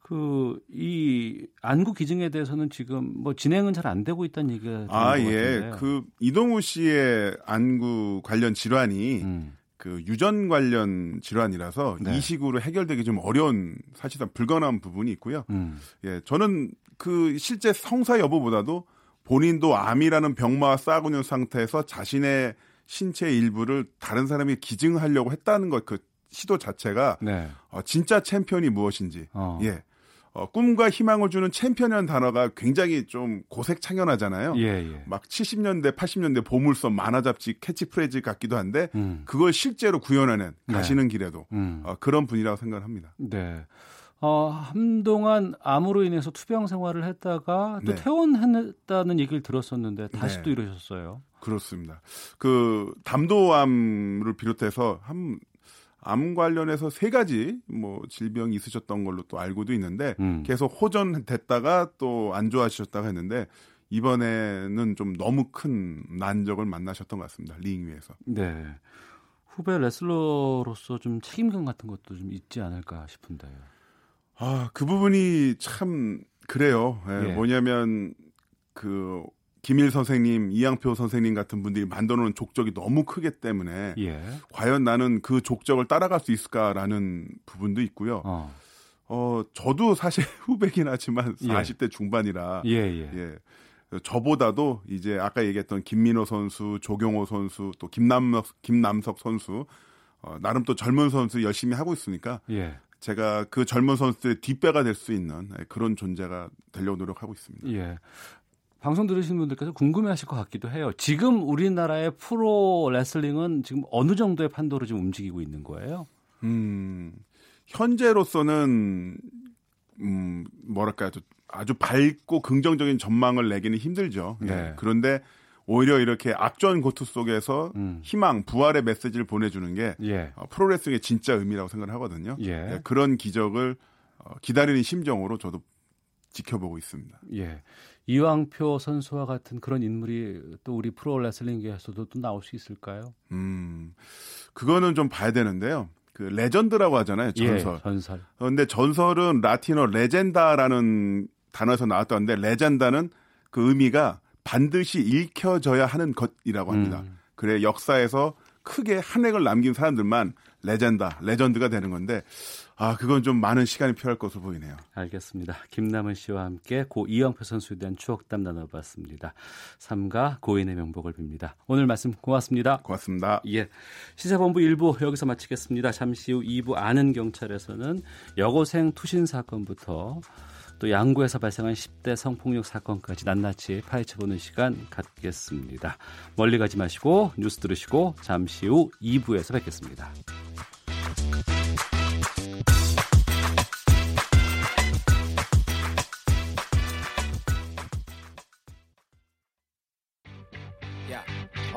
그 이 안구 기증에 대해서는 지금 뭐 진행은 잘 안 되고 있다는 얘기가 아, 것 예. 그 이동우 씨의 안구 관련 질환이 음. 그 유전 관련 질환이라서 네. 이 식으로 해결되기 좀 어려운 사실상 불가능한 부분이 있고요. 음. 예, 저는 그 실제 성사 여부보다도 본인도 암이라는 병마와 싸우고 있는 상태에서 자신의 신체 일부를 다른 사람이 기증하려고 했다는 것 그 시도 자체가 네. 어, 진짜 챔피언이 무엇인지 어. 예. 어, 꿈과 희망을 주는 챔피언이라는 단어가 굉장히 좀 고색창연하잖아요. 예, 예. 막 70년대, 80년대 보물섬 만화 잡지 캐치프레이즈 같기도 한데 음. 그걸 실제로 구현하는 네. 가시는 길에도 음. 어, 그런 분이라고 생각을 합니다. 네. 어, 한동안 암으로 인해서 투병 생활을 했다가 또 네. 퇴원했다는 얘기를 들었었는데 다시 네. 또 이러셨어요. 그렇습니다. 그 담도암을 비롯해서 한 암 관련해서 세 가지 뭐 질병이 있으셨던 걸로 또 알고도 있는데 음. 계속 호전됐다가 또 안 좋아지셨다가 했는데 이번에는 좀 너무 큰 난적을 만나셨던 것 같습니다. 링 위에서. 네. 후배 레슬러로서 좀 책임감 같은 것도 좀 있지 않을까 싶은데. 아, 그 부분이 참 그래요. 예, 예. 뭐냐면 그 김일 선생님, 이양표 선생님 같은 분들이 만들어 놓은 족적이 너무 크기 때문에 예. 과연 나는 그 족적을 따라갈 수 있을까라는 부분도 있고요. 어, 어 저도 사실 [laughs] 후배긴 하지만 40대 예. 중반이라 예, 예. 예. 저보다도 이제 아까 얘기했던 김민호 선수, 조경호 선수, 또 김남석, 김남석 선수, 어, 나름 또 젊은 선수 열심히 하고 있으니까 예. 제가 그 젊은 선수들의 뒷배가 될 수 있는 그런 존재가 되려고 노력하고 있습니다. 예. 방송 들으시는 분들께서 궁금해하실 것 같기도 해요. 지금 우리나라의 프로 레슬링은 지금 어느 정도의 판도로 지금 움직이고 있는 거예요? 음, 현재로서는 음, 뭐랄까요, 아주 밝고 긍정적인 전망을 내기는 힘들죠. 네. 네. 그런데 오히려 이렇게 악전 고투 속에서 음. 희망, 부활의 메시지를 보내주는 게 예. 어, 프로레슬링의 진짜 의미라고 생각을 하거든요. 예. 네, 그런 기적을 어, 기다리는 심정으로 저도 지켜보고 있습니다. 예. 이왕표 선수와 같은 그런 인물이 또 우리 프로 레슬링계에서도 또 나올 수 있을까요? 음, 그거는 좀 봐야 되는데요. 그 legend라고 하잖아요. 전설. 예, 전설. 그런데 전설은 라틴어 legenda라는 단어에서 나왔던데 legenda는 그 의미가 반드시 읽혀져야 하는 것이라고 합니다. 음. 그래 역사에서 크게 한 획을 남긴 사람들만 레전다, 레전드가 되는 건데 아 그건 좀 많은 시간이 필요할 것으로 보이네요. 알겠습니다. 김남은 씨와 함께 고 이영표 선수에 대한 추억담 나눠봤습니다. 삼가 고인의 명복을 빕니다. 오늘 말씀 고맙습니다. 고맙습니다. 예, 시사본부 1부 여기서 마치겠습니다. 잠시 후 2부 아는 경찰에서는 여고생 투신 사건부터 또 양구에서 발생한 10대 성폭력 사건까지 낱낱이 파헤쳐보는 시간 갖겠습니다. 멀리 가지 마시고 뉴스 들으시고 잠시 후 2부에서 뵙겠습니다.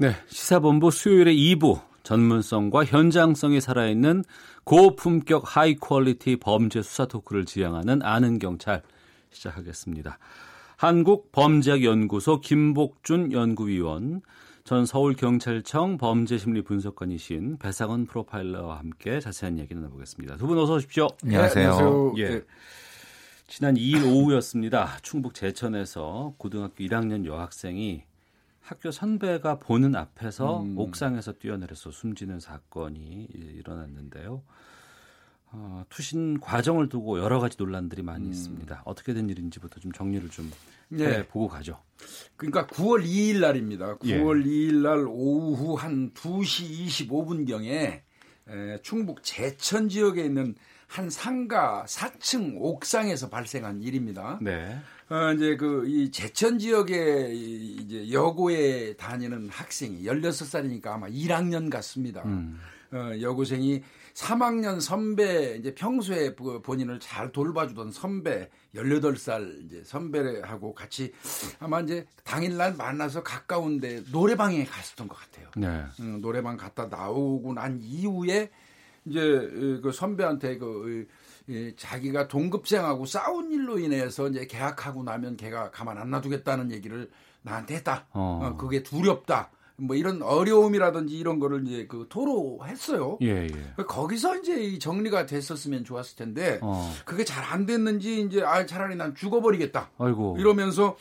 네 시사본부 수요일에 2부 전문성과 현장성이 살아있는 고품격 high quality 범죄 수사 토크를 지향하는 아는 경찰 시작하겠습니다. 한국범죄학연구소 김복준 연구위원, 전 서울경찰청 범죄심리분석관이신 배상훈 프로파일러와 함께 자세한 이야기 나눠보겠습니다. 두 분 어서 오십시오. 안녕하세요. 네, 예. 지난 2일 오후였습니다. 충북 제천에서 고등학교 1학년 여학생이 학교 선배가 보는 앞에서 음. 옥상에서 뛰어내려서 숨지는 사건이 일어났는데요. 어, 투신 과정을 두고 여러 가지 논란들이 많이 음. 있습니다. 어떻게 된 일인지부터 좀 정리를 좀 네. 보고 가죠. 그러니까 9월 2일 날입니다. 9월 예. 2일 날 오후 한 2시 25분경에 에, 충북 제천 지역에 있는 한 상가 4층 옥상에서 발생한 일입니다. 네. 어, 이제 그 이 제천 지역에 이제 여고에 다니는 학생이 16살이니까 아마 1학년 같습니다. 음. 어, 여고생이 3학년 선배 이제 평소에 본인을 잘 돌봐주던 선배 18살 이제 선배하고 같이 아마 이제 당일날 만나서 가까운데 노래방에 갔었던 것 같아요. 네. 음, 노래방 갔다 나오고 난 이후에 이제 그 선배한테 그 이, 자기가 동급생하고 싸운 일로 인해서 이제 계약하고 나면 걔가 가만 안 놔두겠다는 얘기를 나한테 했다. 어. 어 그게 두렵다. 뭐 이런 어려움이라든지 이런 거를 이제 그 토로했어요. 예, 예. 거기서 이제 이 정리가 됐었으면 좋았을 텐데 어. 그게 잘 안 됐는지 이제 아 차라리 난 죽어버리겠다. 아이고. 이러면서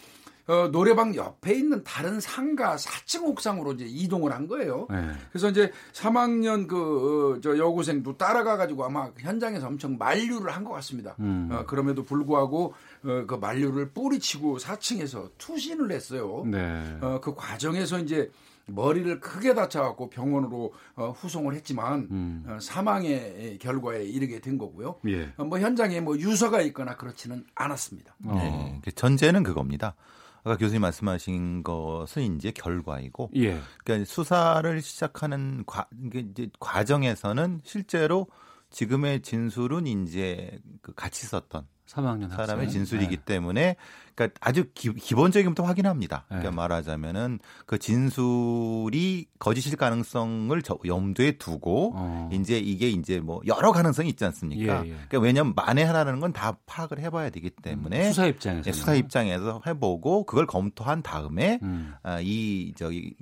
어, 노래방 옆에 있는 다른 상가 4층 옥상으로 이제 이동을 한 거예요. 네. 그래서 이제 3학년 그저 어, 여고생도 따라가 가지고 아마 현장에서 엄청 만류를 한 것 같습니다. 음. 어, 그럼에도 불구하고 어, 그 만류를 뿌리치고 4층에서 투신을 했어요. 네. 어, 그 과정에서 이제 머리를 크게 다쳐갖고 병원으로 어, 후송을 했지만 음. 어, 사망의 결과에 이르게 된 거고요. 예. 어, 뭐 현장에 뭐 유서가 있거나 그렇지는 않았습니다. 어. 네. 그 전제는 그겁니다. 아까 교수님 말씀하신 것은 이제 결과이고, 예. 그러니까 수사를 시작하는 과, 이제 과정에서는 실제로 지금의 진술은 이제 그 같이 썼던 3학년 사람의 학생. 진술이기 네. 때문에 그러니까 아주 기, 본적인부터 확인합니다. 그러니까 네. 말하자면은 그 진술이 거짓일 가능성을 염두에 두고 어. 이제 이게 이제 뭐 여러 가능성이 있지 않습니까? 예, 예. 그러니까 왜냐하면 만에 하나라는 건 다 파악을 해봐야 되기 때문에 음, 수사 입장에서 네, 수사 입장에서 해보고 그걸 검토한 다음에 음. 아, 이 저기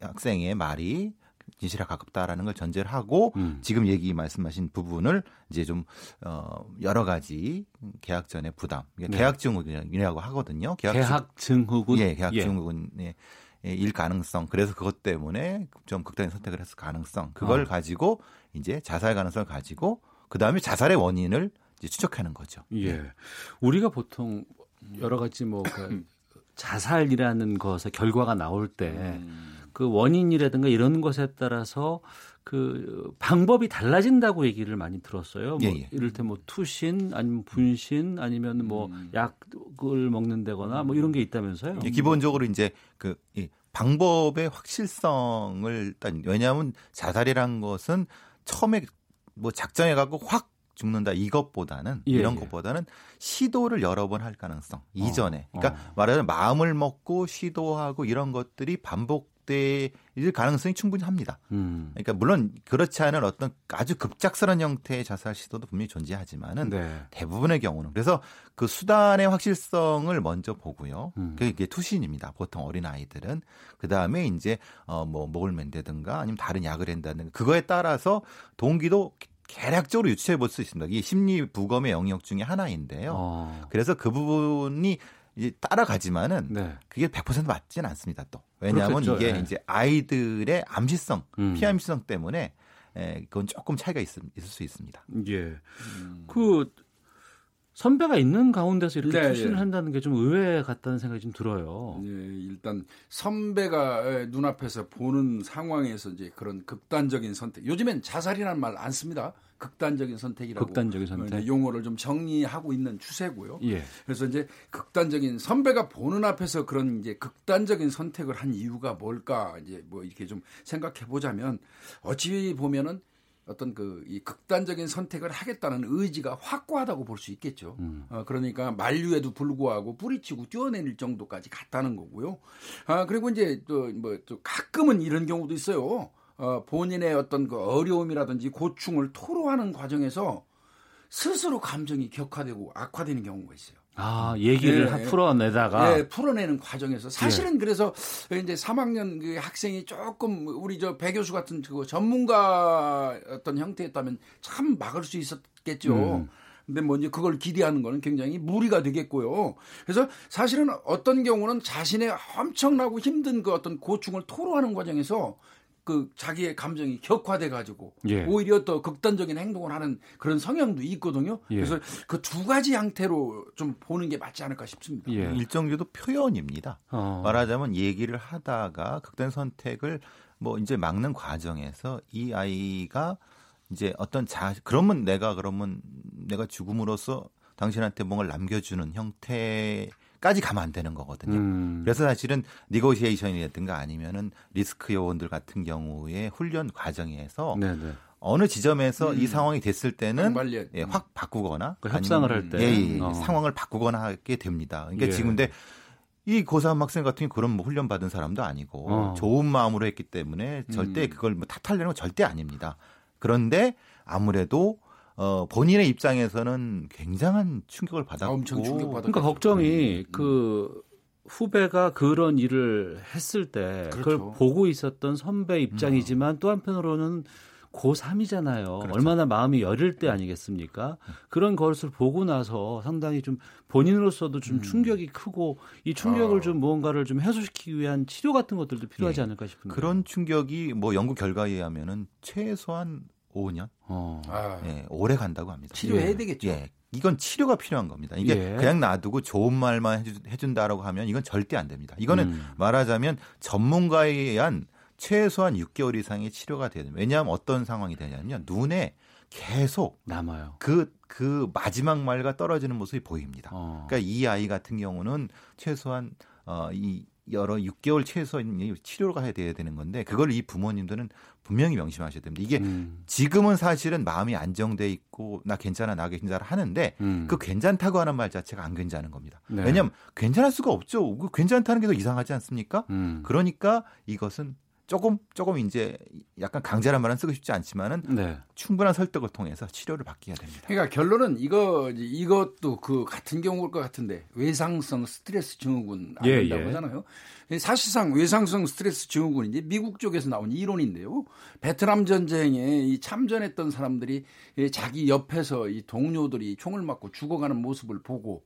학생의 말이 진실에 가깝다라는 걸 전제를 하고 음. 지금 얘기 말씀하신 부분을 이제 좀 어, 여러 가지 계약 전의 부담, 네. 계약 증후군이라고 하거든요. 계약, 증후군, 예, 계약 증후군의 예. 일 가능성. 그래서 그것 때문에 좀 극단의 선택을 했을 가능성. 그걸 어. 가지고 이제 자살 가능성을 가지고 그 다음에 자살의 원인을 이제 추적하는 거죠. 예. 우리가 보통 여러 가지 뭐 그 [coughs] 자살이라는 것의 결과가 나올 때. 음. 그 원인이라든가 이런 것에 따라서 그 방법이 달라진다고 얘기를 많이 들었어요. 뭐 예, 예. 이를테면 뭐 투신 아니면 분신 아니면 뭐 음. 약을 먹는다거나 뭐 이런 게 있다면서요. 예, 기본적으로 이제 그이 방법의 확실성을 일단 왜냐하면 자살이란 것은 처음에 뭐 작정해 갖고 확 죽는다 이것보다는 예, 이런 예. 것보다는 시도를 여러 번 할 가능성 이전에 어, 그러니까 어. 말하자면 마음을 먹고 시도하고 이런 것들이 반복 때일 가능성이 충분히 합니다. 음. 그러니까 물론 그렇지 않은 어떤 아주 급작스러운 형태의 자살 시도도 분명히 존재하지만은 네. 대부분의 경우는 그래서 그 수단의 확실성을 먼저 보고요. 음. 그게 투신입니다. 보통 어린 아이들은 그 다음에 이제 어뭐 목을 맨다든가 아니면 다른 약을 한다든가 그거에 따라서 동기도 개략적으로 유추해 볼 수 있습니다. 이게 심리 부검의 영역 중에 하나인데요. 어. 그래서 그 부분이 이제 따라가지만은 네. 그게 100% 맞지는 않습니다. 또 왜냐하면 그렇겠죠. 이게 네. 이제 아이들의 암시성, 음. 피암시성 때문에 에, 그건 조금 차이가 있, 있을 수 있습니다. 예. 음. 그 선배가 있는 가운데서 이렇게 네, 투신을 네. 한다는 게 좀 의외 같다는 생각이 좀 들어요. 예, 일단 선배가 눈앞에서 보는 상황에서 이제 그런 극단적인 선택. 요즘엔 자살이라는 말 안 씁니다. 극단적인 선택이라고 극단적인 선택. 용어를 좀 정리하고 있는 추세고요. 예. 그래서 이제 극단적인 선배가 보는 앞에서 그런 이제 극단적인 선택을 한 이유가 뭘까 이제 뭐 이렇게 좀 생각해 보자면 어찌 보면은 어떤 그 이 극단적인 선택을 하겠다는 의지가 확고하다고 볼 수 있겠죠. 음. 어, 그러니까 만류에도 불구하고 뿌리치고 뛰어내릴 정도까지 갔다는 거고요. 아 그리고 이제 또뭐또 뭐 또 가끔은 이런 경우도 있어요. 어, 본인의 어떤 그 어려움이라든지 고충을 토로하는 과정에서 스스로 감정이 격화되고 악화되는 경우가 있어요. 아, 얘기를 네, 풀어내다가. 네, 풀어내는 과정에서. 사실은 네. 그래서 이제 3학년 그 학생이 조금 우리 저 배 교수 같은 그 전문가 어떤 형태였다면 참 막을 수 있었겠죠. 음. 근데 뭐 이제 그걸 기대하는 거는 굉장히 무리가 되겠고요. 그래서 사실은 어떤 경우는 자신의 엄청나고 힘든 그 어떤 고충을 토로하는 과정에서 그 자기의 감정이 격화돼 가지고 예. 오히려 또 극단적인 행동을 하는 그런 성향도 있거든요. 예. 그래서 그 두 가지 형태로 좀 보는 게 맞지 않을까 싶습니다. 예. 일정 정도 표현입니다. 어. 말하자면 얘기를 하다가 극단 선택을 뭐 이제 막는 과정에서 이 아이가 이제 어떤 자 그러면 내가 그러면 내가 죽음으로써 당신한테 뭔가를 남겨주는 형태 까지 가면 안 되는 거거든요. 음. 그래서 사실은 니고시에이션이라든가 아니면은 리스크 요원들 같은 경우에 훈련 과정에서 네네. 어느 지점에서 음. 이 상황이 됐을 때는 예, 확 바꾸거나 그 협상을 할 때 예, 예, 어. 상황을 바꾸거나 하게 됩니다. 그러니까 예. 지금 근데 이 고3 학생 같은 경우 그런 뭐 훈련 받은 사람도 아니고 어. 좋은 마음으로 했기 때문에 절대 음. 그걸 뭐 탓하려는 건 절대 아닙니다. 그런데 아무래도 어, 본인의 입장에서는 굉장한 충격을 받았고 엄청 충격받았 그러니까 걱정이 음. 그 후배가 그런 일을 했을 때 그렇죠. 그걸 보고 있었던 선배 입장이지만 음. 또 한편으로는 고3이잖아요. 그렇죠. 얼마나 마음이 여릴 때 아니겠습니까? 그런 것을 보고 나서 상당히 좀 본인으로서도 좀 음. 충격이 크고 이 충격을 어. 좀 무언가를 좀 해소시키기 위한 치료 같은 것들도 필요하지 예. 않을까 싶은데. 그런 충격이 뭐 연구 결과에 의하면은 최소한 5년. 어. 아. 예, 오래 간다고 합니다. 치료해야 예. 되겠죠. 예. 이건 치료가 필요한 겁니다. 이게 예. 그냥 놔두고 좋은 말만 해준, 다라고 하면 이건 절대 안 됩니다. 이거는 음. 말하자면 전문가에 의한 최소한 6개월 이상의 치료가 돼야 됩니다. 왜냐하면 어떤 상황이 되냐면 눈에 계속 남아요. 그, 그 마지막 말과 떨어지는 모습이 보입니다. 어. 그러니까 이 아이 같은 경우는 최소한 어, 이 여러 6개월 최소한 치료가 해야 되는 건데 그걸 이 부모님들은 분명히 명심하셔야 됩니다. 이게 음. 지금은 사실은 마음이 안정돼 있고 나 괜찮아 나 괜찮아 하는데 음. 그 괜찮다고 하는 말 자체가 안 괜찮은 겁니다. 네. 왜냐하면 괜찮을 수가 없죠. 그 괜찮다는 게 더 이상하지 않습니까? 음. 그러니까 이것은 조금 조금 이제 약간 강제란 말은 쓰고 싶지 않지만은 네. 충분한 설득을 통해서 치료를 받게 해야 됩니다. 그러니까 결론은 이거 이것도 그 같은 경우일 것 같은데 외상성 스트레스 증후군 안 된다고 예, 예. 하잖아요. 사실상 외상성 스트레스 증후군이 이제 미국 쪽에서 나온 이론인데요. 베트남 전쟁에 이 참전했던 사람들이 자기 옆에서 이 동료들이 총을 맞고 죽어가는 모습을 보고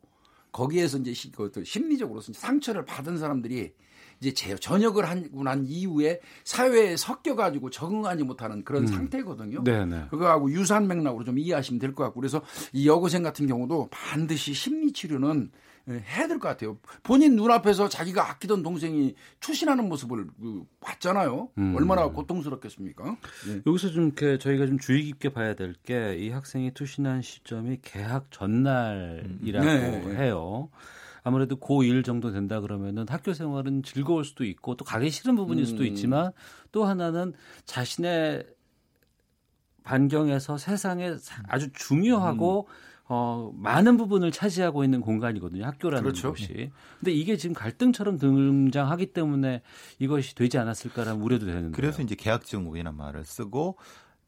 거기에서 이제 그 심리적으로 상처를 받은 사람들이 이제 전역을 하고 난 이후에 사회에 섞여가지고 적응하지 못하는 그런 음. 상태거든요. 네네. 그거하고 유사한 맥락으로 좀 이해하시면 될 것 같고 그래서 이 여고생 같은 경우도 반드시 심리 치료는 예, 해야 될 것 같아요. 본인 눈앞에서 자기가 아끼던 동생이 추신하는 모습을 그 봤잖아요. 음. 얼마나 고통스럽겠습니까? 네. 여기서 좀 이렇게 저희가 좀 주의 깊게 봐야 될 게 이 학생이 투신한 시점이 개학 전날이라고 네. 해요. 아무래도 고1 정도 된다 그러면은 학교 생활은 즐거울 수도 있고 또 가기 싫은 부분일 음. 수도 있지만 또 하나는 자신의 반경에서 세상에 아주 중요하고 음. 어, 많은 부분을 차지하고 있는 공간이거든요. 학교라는 그렇죠. 곳이. 근데 이게 지금 갈등처럼 등장하기 때문에 이것이 되지 않았을까라는 우려도 되는데. 그래서 이제 계약증후이라는 말을 쓰고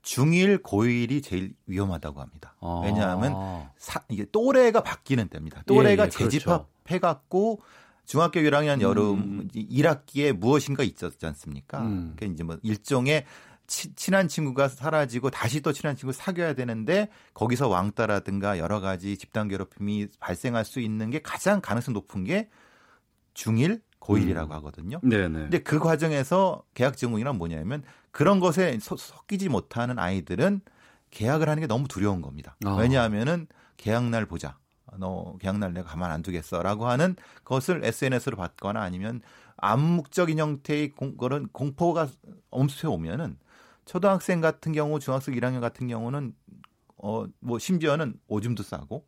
중1, 고1이 제일 위험하다고 합니다. 아. 왜냐하면 사, 이게 또래가 바뀌는 때입니다. 또래가 예, 예, 그렇죠. 재집합해 갖고 중학교 1학년 여름 음. 1학기에 무엇인가 있었지 않습니까? 음. 그게 이제 뭐 일종의 치, 친한 친구가 사라지고 다시 또 친한 친구 사귀어야 되는데 거기서 왕따라든가 여러 가지 집단 괴롭힘이 발생할 수 있는 게 가장 가능성 높은 게 중1, 고1이라고 음. 하거든요. 네네. 근데 그 과정에서 계약 증후이란 뭐냐면 그런 것에 섞이지 못하는 아이들은 계약을 하는 게 너무 두려운 겁니다. 아. 왜냐하면은 계약 날 보자. 너 계약 날 내가 가만 안 두겠어라고 하는 것을 SNS로 받거나 아니면 암묵적인 형태의 공, 그런 공포가 엄습해 오면은 초등학생 같은 경우 중학생 1학년 같은 경우는 어 뭐 심지어는 오줌도 싸고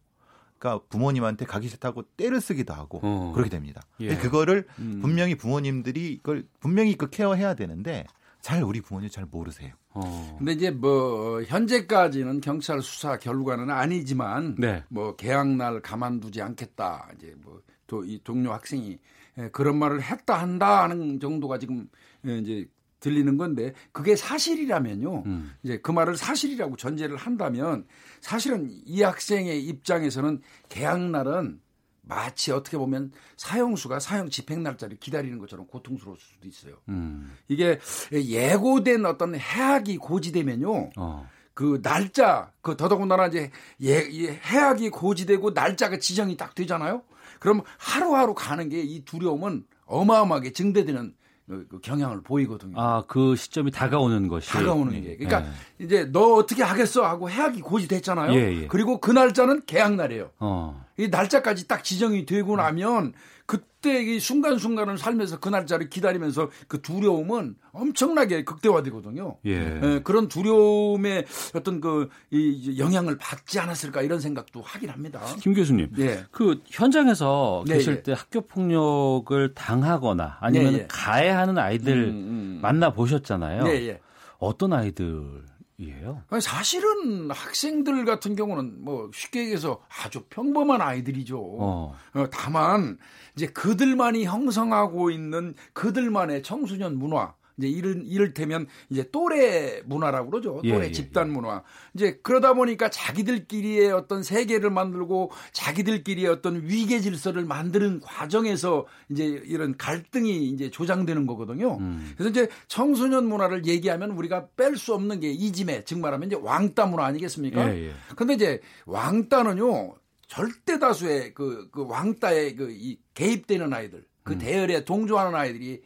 그러니까 부모님한테 가기 싫다고 때를 쓰기도 하고 어. 그렇게 됩니다. 예. 그거를 음. 분명히 부모님들이 이걸 분명히 그 케어해야 되는데 잘 우리 부모님 잘 모르세요. 어. 근데 이제 뭐 현재까지는 경찰 수사 결과는 아니지만 네. 뭐 개학 날 가만두지 않겠다. 이제 뭐 이 동료 학생이 예, 그런 말을 했다 한다 하는 정도가 지금 예, 이제 들리는 건데 그게 사실이라면요. 음. 이제 그 말을 사실이라고 전제를 한다면 사실은 이 학생의 입장에서는 개학 날은 마치 어떻게 보면 사형수가 사형 집행 날짜를 기다리는 것처럼 고통스러울 수도 있어요. 음. 이게 예고된 어떤 해악이 고지되면요. 어. 그 날짜 그 더더군다나 이제 예, 해악이 고지되고 날짜가 지정이 딱 되잖아요. 그럼 하루하루 가는 게 이 두려움은 어마어마하게 증대되는 그, 그 경향을 보이거든요. 아, 그 시점이 다가오는 것이. 다가오는 게. 그러니까 예. 이제 너 어떻게 하겠어 하고 해약이 고지됐잖아요. 예, 예. 그리고 그 날짜는 계약 날이에요. 어. 이 날짜까지 딱 지정이 되고 나면 그 때 이 순간순간을 살면서 그 날짜를 기다리면서 그 두려움은 엄청나게 극대화되거든요. 예. 예 그런 두려움의 어떤 그 이 영향을 받지 않았을까 이런 생각도 하긴 합니다. 김 교수님. 예. 그 현장에서 네, 계실 예. 때 학교 폭력을 당하거나 아니면 예, 예. 가해하는 아이들 음, 음. 만나 보셨잖아요. 예, 어떤 아이들 이에요? 사실은 학생들 같은 경우는 뭐 쉽게 얘기해서 아주 평범한 아이들이죠. 어. 어. 다만 이제 그들만이 형성하고 있는 그들만의 청소년 문화 이제 이를 이를테면 이제 또래 문화라고 그러죠. 예, 또래 예, 집단 예. 문화. 이제 그러다 보니까 자기들끼리의 어떤 세계를 만들고 자기들끼리의 어떤 위계 질서를 만드는 과정에서 이제 이런 갈등이 이제 조장되는 거거든요. 음. 그래서 이제 청소년 문화를 얘기하면 우리가 뺄 수 없는 게 이짐에 즉 말하면 이제 왕따 문화 아니겠습니까? 예, 예. 근데 이제 왕따는요. 절대 다수의 그, 그 왕따에 그이 개입되는 아이들, 그 음. 대열에 동조하는 아이들이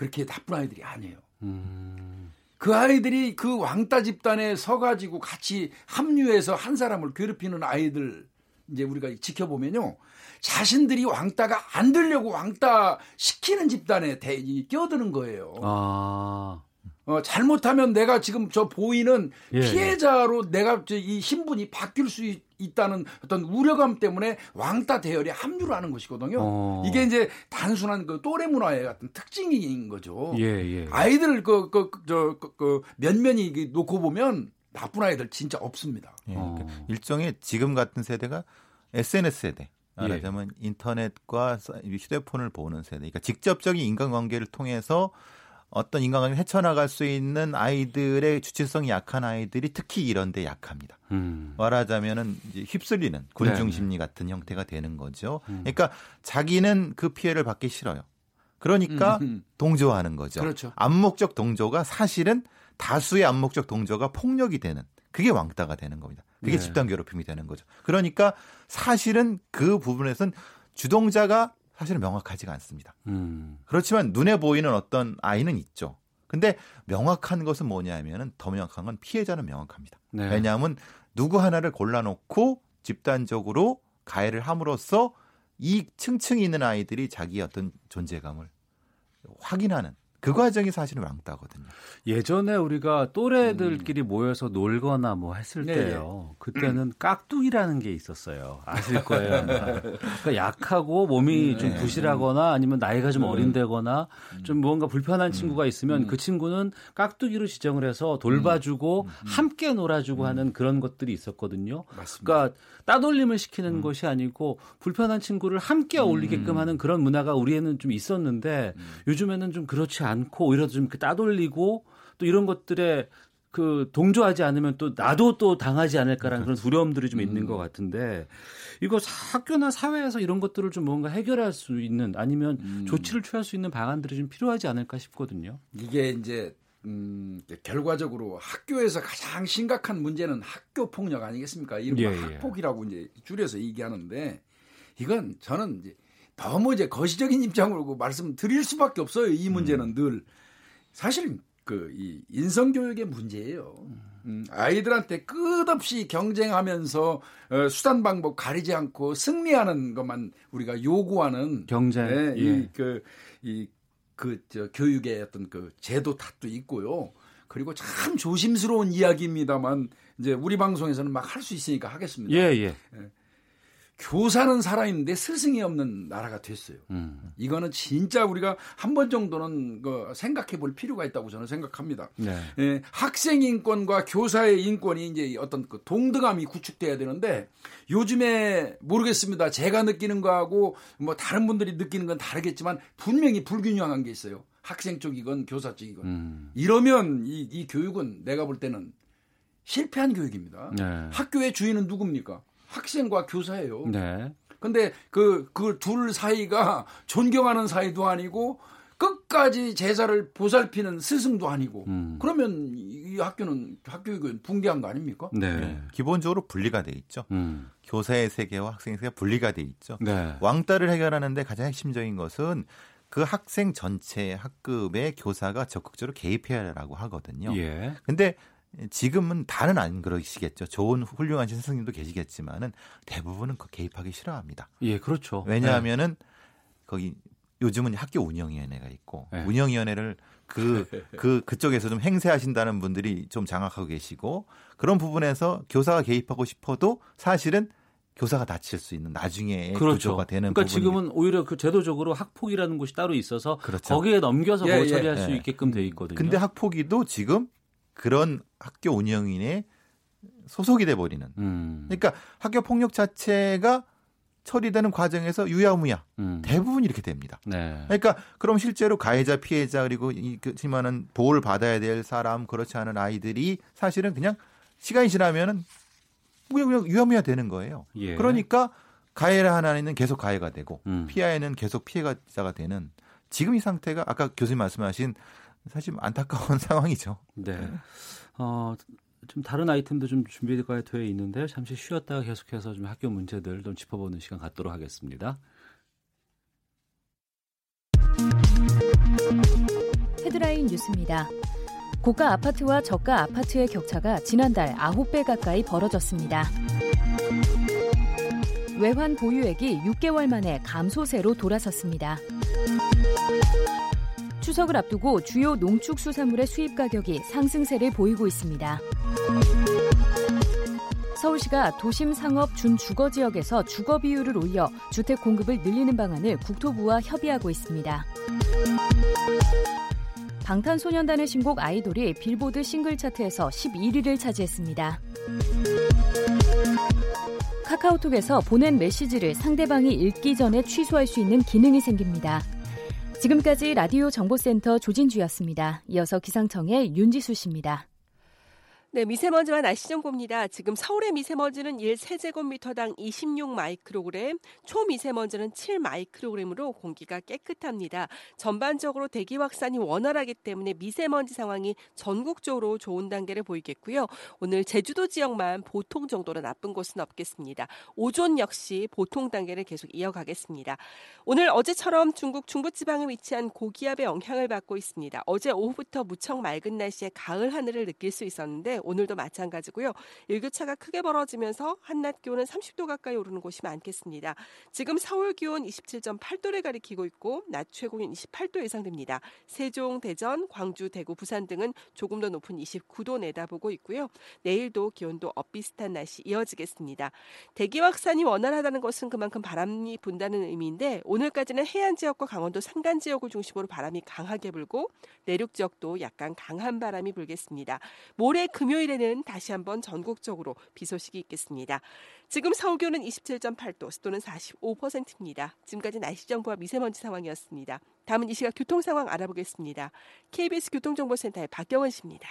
그렇게 나쁜 아이들이 아니에요. 음. 그 아이들이 그 왕따 집단에 서가지고 같이 합류해서 한 사람을 괴롭히는 아이들 이제 우리가 지켜보면요. 자신들이 왕따가 안 되려고 왕따 시키는 집단에 대, 끼어드는 거예요. 아. 어, 잘못하면 내가 지금 저 보이는 예, 예. 피해자로 예. 내가 이 신분이 바뀔 수 있, 다는 어떤 우려감 때문에 왕따 대열에 합류를 하는 것이거든요. 어. 이게 이제 단순한 그 또래 문화의 같은 특징인 거죠. 예, 예. 아이들 그, 그, 그, 저, 그, 그 면면이 놓고 보면 나쁜 아이들 진짜 없습니다. 예, 그러니까 어. 일종의 지금 같은 세대가 SNS 세대. 말하자면 예. 인터넷과 휴대폰을 보는 세대. 그러니까 직접적인 인간관계를 통해서 어떤 인간관계를 헤쳐나갈 수 있는 아이들의 주체성이 약한 아이들이 특히 이런 데 약합니다. 음. 말하자면은 이제 휩쓸리는 군중 네. 심리 같은 형태가 되는 거죠. 음. 그러니까 자기는 그 피해를 받기 싫어요. 그러니까 음. 동조하는 거죠. 그렇죠. 암묵적 동조가 사실은 다수의 암묵적 동조가 폭력이 되는 그게 왕따가 되는 겁니다. 그게 네. 집단 괴롭힘이 되는 거죠. 그러니까 사실은 그 부분에선 주동자가 사실은 명확하지가 않습니다. 음. 그렇지만 눈에 보이는 어떤 아이는 있죠. 근데 명확한 것은 뭐냐면은 더 명확한 건 피해자는 명확합니다. 네. 왜냐하면 누구 하나를 골라놓고 집단적으로 가해를 함으로써 이 층층이 있는 아이들이 자기의 어떤 존재감을 확인하는 그 과정이 사실은 왕따거든요. 예전에 우리가 또래들끼리 음. 모여서 놀거나 뭐 했을 네. 때요. 그때는 깍두기라는 게 있었어요. 아실 거예요. [laughs] 그러니까 약하고 몸이 네. 좀 부실하거나 아니면 나이가 좀 네. 어린데거나 음. 좀 뭔가 불편한 친구가 있으면 음. 그 친구는 깍두기로 지정을 해서 돌봐주고 함께 놀아주고 하는 그런 것들이 있었거든요. 맞습니다. 그러니까 따돌림을 시키는 음. 것이 아니고 불편한 친구를 함께 어울리게끔 음. 하는 그런 문화가 우리에는 좀 있었는데 음. 요즘에는 좀 그렇지 않고 오히려 좀 따돌리고 또 이런 것들에 그 동조하지 않으면 또 나도 또 당하지 않을까라는 그런 두려움들이 좀 있는 것 음. 같은데 이거 학교나 사회에서 이런 것들을 좀 뭔가 해결할 수 있는 아니면 음. 조치를 취할 수 있는 방안들이 좀 필요하지 않을까 싶거든요. 이게 이제 음, 결과적으로 학교에서 가장 심각한 문제는 학교 폭력 아니겠습니까? 이른바 예, 예. 학폭이라고 이제 줄여서 얘기하는데 이건 저는 이제 너무 이제 거시적인 입장으로 말씀드릴 수밖에 없어요. 이 문제는 음. 늘 사실 그 이 인성 교육의 문제예요. 음, 아이들한테 끝없이 경쟁하면서 어, 수단 방법 가리지 않고 승리하는 것만 우리가 요구하는 경쟁, 네, 예. 이그 이 그 저 교육의 어떤 그 제도 탓도 있고요. 그리고 참 조심스러운 이야기입니다만 이제 우리 방송에서는 막 할 수 있으니까 하겠습니다. 예, 예. 예. 교사는 살아있는데 스승이 없는 나라가 됐어요. 음. 이거는 진짜 우리가 한 번 정도는 그 생각해 볼 필요가 있다고 저는 생각합니다. 네. 예, 학생 인권과 교사의 인권이 이제 어떤 그 동등함이 구축돼야 되는데 요즘에 모르겠습니다. 제가 느끼는 거하고 뭐 다른 분들이 느끼는 건 다르겠지만 분명히 불균형한 게 있어요. 학생 쪽이건 교사 쪽이건. 음. 이러면 이, 이 교육은 내가 볼 때는 실패한 교육입니다. 네. 학교의 주인은 누굽니까? 학생과 교사예요. 네. 근데 그, 그 둘 사이가 존경하는 사이도 아니고 끝까지 제자를 보살피는 스승도 아니고 음. 그러면 이 학교는 학교육은 붕괴한 거 아닙니까? 네. 네. 기본적으로 분리가 돼 있죠. 음. 교사의 세계와 학생의 세계가 분리가 돼 있죠. 네. 왕따를 해결하는데 가장 핵심적인 것은 그 학생 전체 학급의 교사가 적극적으로 개입해야라고 하거든요. 예. 근데 지금은 다는 안 그러시겠죠. 좋은 훌륭한 선생님도 계시겠지만은 대부분은 그 개입하기 싫어합니다. 예, 그렇죠. 왜냐하면은 네. 거기 요즘은 학교 운영위원회가 있고 네. 운영위원회를 그, [laughs] 그, 그쪽에서 좀 행세하신다는 분들이 좀 장악하고 계시고 그런 부분에서 교사가 개입하고 싶어도 사실은 교사가 다칠 수 있는 나중에 그렇죠. 구조가 되는 그러니까 부분이... 지금은 오히려 그 제도적으로 학폭이라는 곳이 따로 있어서 그렇죠. 거기에 넘겨서 예, 뭐 처리할 예, 수 있게끔 돼 있거든요. 근데 학폭위도 지금 그런 학교 운영인의 소속이 돼 버리는. 음. 그러니까 학교 폭력 자체가 처리되는 과정에서 유야무야 음. 대부분 이렇게 됩니다. 네. 그러니까 그럼 실제로 가해자 피해자 그리고 이그지만은 보호를 받아야 될 사람 그렇지 않은 아이들이 사실은 그냥 시간이 지나면은 그냥, 그냥 유야무야 되는 거예요. 예. 그러니까 가해를 하나는 계속 가해가 되고 음. 피해는 계속 피해자가 되는 지금 이 상태가 아까 교수님 말씀하신 사실 안타까운 [laughs] 상황이죠. 네. 어, 좀 다른 아이템도 좀 준비가 되어 있는데 잠시 쉬었다가 계속해서 좀 학교 문제들 좀 짚어보는 시간 갖도록 하겠습니다. 헤드라인 뉴스입니다. 고가 아파트와 저가 아파트의 격차가 지난달 9배 가까이 벌어졌습니다. 외환 보유액이 6개월 만에 감소세로 돌아섰습니다. 추석을 앞두고 주요 농축수산물의 수입 가격이 상승세를 보이고 있습니다. 서울시가 도심 상업 준 주거 지역에서 주거 비율을 올려 주택 공급을 늘리는 방안을 국토부와 협의하고 있습니다. 방탄소년단의 신곡 아이돌이 빌보드 싱글 차트에서 11위를 차지했습니다. 카카오톡에서 보낸 메시지를 상대방이 읽기 전에 취소할 수 있는 기능이 생깁니다. 지금까지 라디오 정보센터 조진주였습니다. 이어서 기상청의 윤지수 씨입니다. 네, 미세먼지와 날씨 정보입니다. 지금 서울의 미세먼지는 1세제곱미터당 26 마이크로그램, 초미세먼지는 7 마이크로그램으로 공기가 깨끗합니다. 전반적으로 대기 확산이 원활하기 때문에 미세먼지 상황이 전국적으로 좋은 단계를 보이겠고요. 오늘 제주도 지역만 보통 정도로 나쁜 곳은 없겠습니다. 오존 역시 보통 단계를 계속 이어가겠습니다. 오늘 어제처럼 중국 중부지방에 위치한 고기압의 영향을 받고 있습니다. 어제 오후부터 무척 맑은 날씨에 가을 하늘을 느낄 수 있었는데 오늘도 마찬가지고요. 일교차가 크게 벌어지면서 한낮 기온은 30도 가까이 오르는 곳이 많겠습니다. 지금 서울 기온 27.8도를 가리키고 있고 낮 최고는 28도 예상됩니다. 세종, 대전, 광주, 대구, 부산 등은 조금 더 높은 29도 내다보고 있고요. 내일도 기온도 엇비슷한 날씨 이어지겠습니다. 대기 확산이 원활하다는 것은 그만큼 바람이 분다는 의미인데 오늘까지는 해안 지역과 강원도 산간 지역을 중심으로 바람이 강하게 불고 내륙 지역도 약간 강한 바람이 불겠습니다. 모레 금 금요일에는 다시 한번 전국적으로 비 소식이 있겠습니다. 지금 서울 기온은 27.8도, 습도는 45%입니다. 지금까지 날씨 정보와 미세먼지 상황이었습니다. 다음은 이 시각 교통 상황 알아보겠습니다. KBS 교통정보센터의 박경원 씨입니다.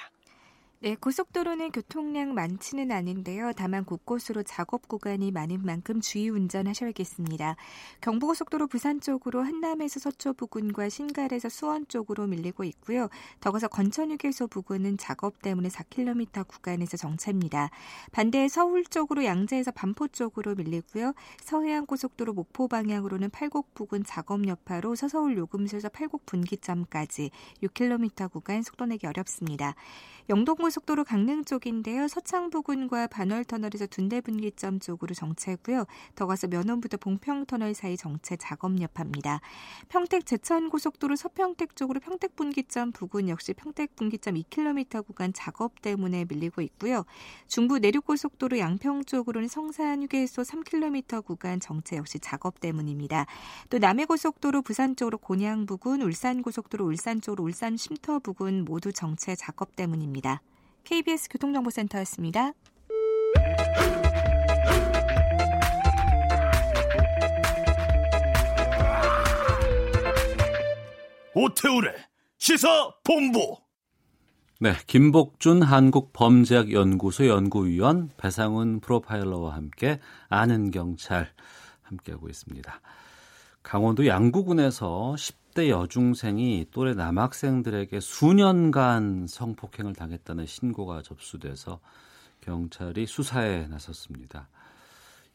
네, 고속도로는 교통량 많지는 않은데요. 다만 곳곳으로 작업 구간이 많은 만큼 주의 운전하셔야겠습니다. 경부고속도로 부산 쪽으로 한남에서 서초 부근과 신갈에서 수원 쪽으로 밀리고 있고요. 더 가서 건천휴게소 부근은 작업 때문에 4km 구간에서 정체입니다. 반대 서울 쪽으로 양재에서 반포 쪽으로 밀리고요. 서해안 고속도로 목포 방향으로는 팔곡 부근 작업 여파로 서서울 요금소에서 팔곡 분기점까지 6km 구간 속도 내기 어렵습니다. 영동고속도로 강릉 쪽인데요. 서창 부근과 반월 터널에서 둔대 분기점 쪽으로 정체고요. 더 가서 면원부터 봉평 터널 사이 정체 작업 여파입니다. 평택 제천 고속도로 서평택 쪽으로 평택 분기점 부근 역시 평택 분기점 2km 구간 작업 때문에 밀리고 있고요. 중부 내륙 고속도로 양평 쪽으로는 성산 휴게소 3km 구간 정체 역시 작업 때문입니다. 또 남해고속도로 부산 쪽으로 곤양 부근, 울산 고속도로 울산 쪽으로 울산 쉼터 부근 모두 정체 작업 때문입니다. 있습니다. KBS 교통정보센터였습니다. 오태우래 시사 본부. 네, 김복준 한국범죄학연구소 연구위원 배상훈 프로파일러와 함께 아는 경찰 함께하고 있습니다. 강원도 양구군에서 10 대 여중생이 또래 남학생들에게 수년간 성폭행을 당했다는 신고가 접수돼서 경찰이 수사에 나섰습니다.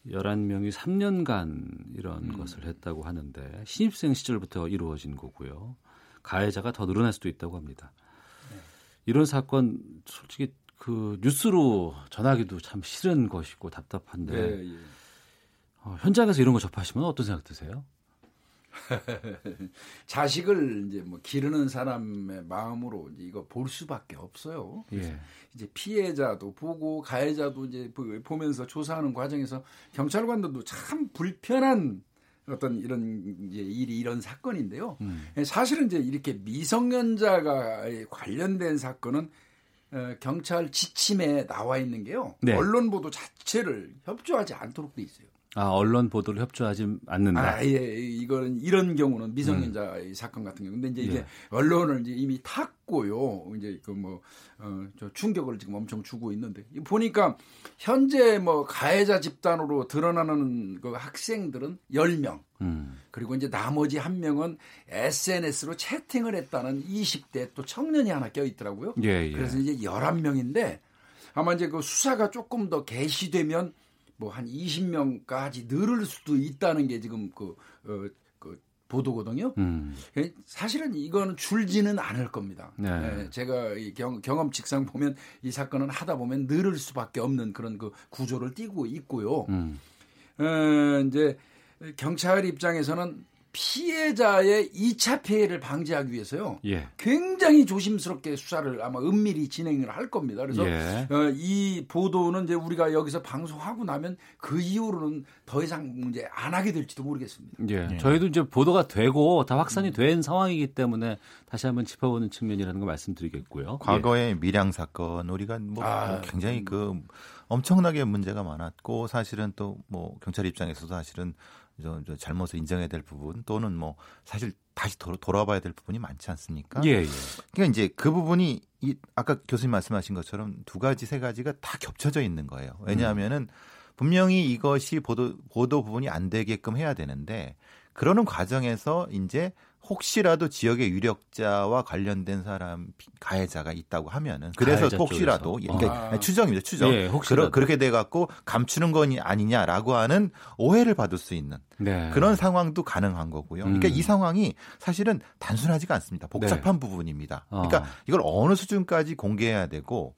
11명이 3년간 이런 음. 것을 했다고 하는데 신입생 시절부터 이루어진 거고요. 가해자가 더 늘어날 수도 있다고 합니다. 네. 이런 사건 솔직히 그 뉴스로 전하기도 참 싫은 것이고 답답한데 네, 예. 어, 현장에서 이런 거 접하시면 어떤 생각 드세요? [laughs] 자식을 이제 뭐 기르는 사람의 마음으로 이제 이거 볼 수밖에 없어요. 예. 이제 피해자도 보고 가해자도 이제 보면서 조사하는 과정에서 경찰관들도 참 불편한 어떤 이런 이제 일이 이런 사건인데요. 음. 사실은 이제 이렇게 미성년자가 관련된 사건은 어, 경찰 지침에 나와 있는 게요. 네. 언론 보도 자체를 협조하지 않도록 돼 있어요. 아, 언론 보도를 협조하지 않는다. 아, 예. 이거는 이런 경우는 미성년자 음. 사건 같은 경우. 근데 이제 이게 예. 언론을 이제 이미 탔고요. 이제 그 뭐, 어, 저 충격을 지금 엄청 주고 있는데. 보니까 현재 뭐 가해자 집단으로 드러나는 그 학생들은 10명. 음. 그리고 이제 나머지 한 명은 SNS로 채팅을 했다는 20대 또 청년이 하나 껴 있더라고요. 예, 예. 그래서 이제 11명인데 아마 이제 그 수사가 조금 더 개시되면 뭐한 20명까지 늘을 수도 있다는 게 지금 그, 어, 그 보도거든요. 음. 예, 사실은 이거는 줄지는 않을 겁니다. 네. 예, 제가 경, 경험칙상 보면 이 사건은 하다 보면 늘을 수밖에 없는 그런 그 구조를 띠고 있고요. 음. 어, 이제 경찰 입장에서는 피해자의 2차 피해를 방지하기 위해서요. 예. 굉장히 조심스럽게 수사를 아마 은밀히 진행을 할 겁니다. 그래서 예. 어, 이 보도는 이제 우리가 여기서 방송하고 나면 그 이후로는 더 이상 이제 안 하게 될지도 모르겠습니다. 예. 예. 저희도 이제 보도가 되고 다 확산이 음. 된 상황이기 때문에 다시 한번 짚어보는 측면이라는 걸 말씀드리겠고요. 과거의 예. 밀양 사건 우리가 뭐 아, 굉장히 음. 그 엄청나게 문제가 많았고 사실은 또 뭐 경찰 입장에서도 사실은 잘못을 인정해야 될 부분 또는 뭐 사실 다시 돌아, 돌아봐야 될 부분이 많지 않습니까? 예, 예. 그러니까 이제 그 부분이 이 아까 교수님 말씀하신 것처럼 두 가지 세 가지가 다 겹쳐져 있는 거예요. 왜냐하면은 음. 분명히 이것이 보도 보도 부분이 안 되게끔 해야 되는데 그러는 과정에서 이제 혹시라도 지역의 유력자와 관련된 사람 가해자가 있다고 하면은 그래서 혹시라도 그러니까 아. 추정입니다 추정 예, 그러, 그렇게 돼 갖고 감추는 건이 아니냐라고 하는 오해를 받을 수 있는 네. 그런 상황도 가능한 거고요. 그러니까 음. 이 상황이 사실은 단순하지가 않습니다. 복잡한 네. 부분입니다. 그러니까 어. 이걸 어느 수준까지 공개해야 되고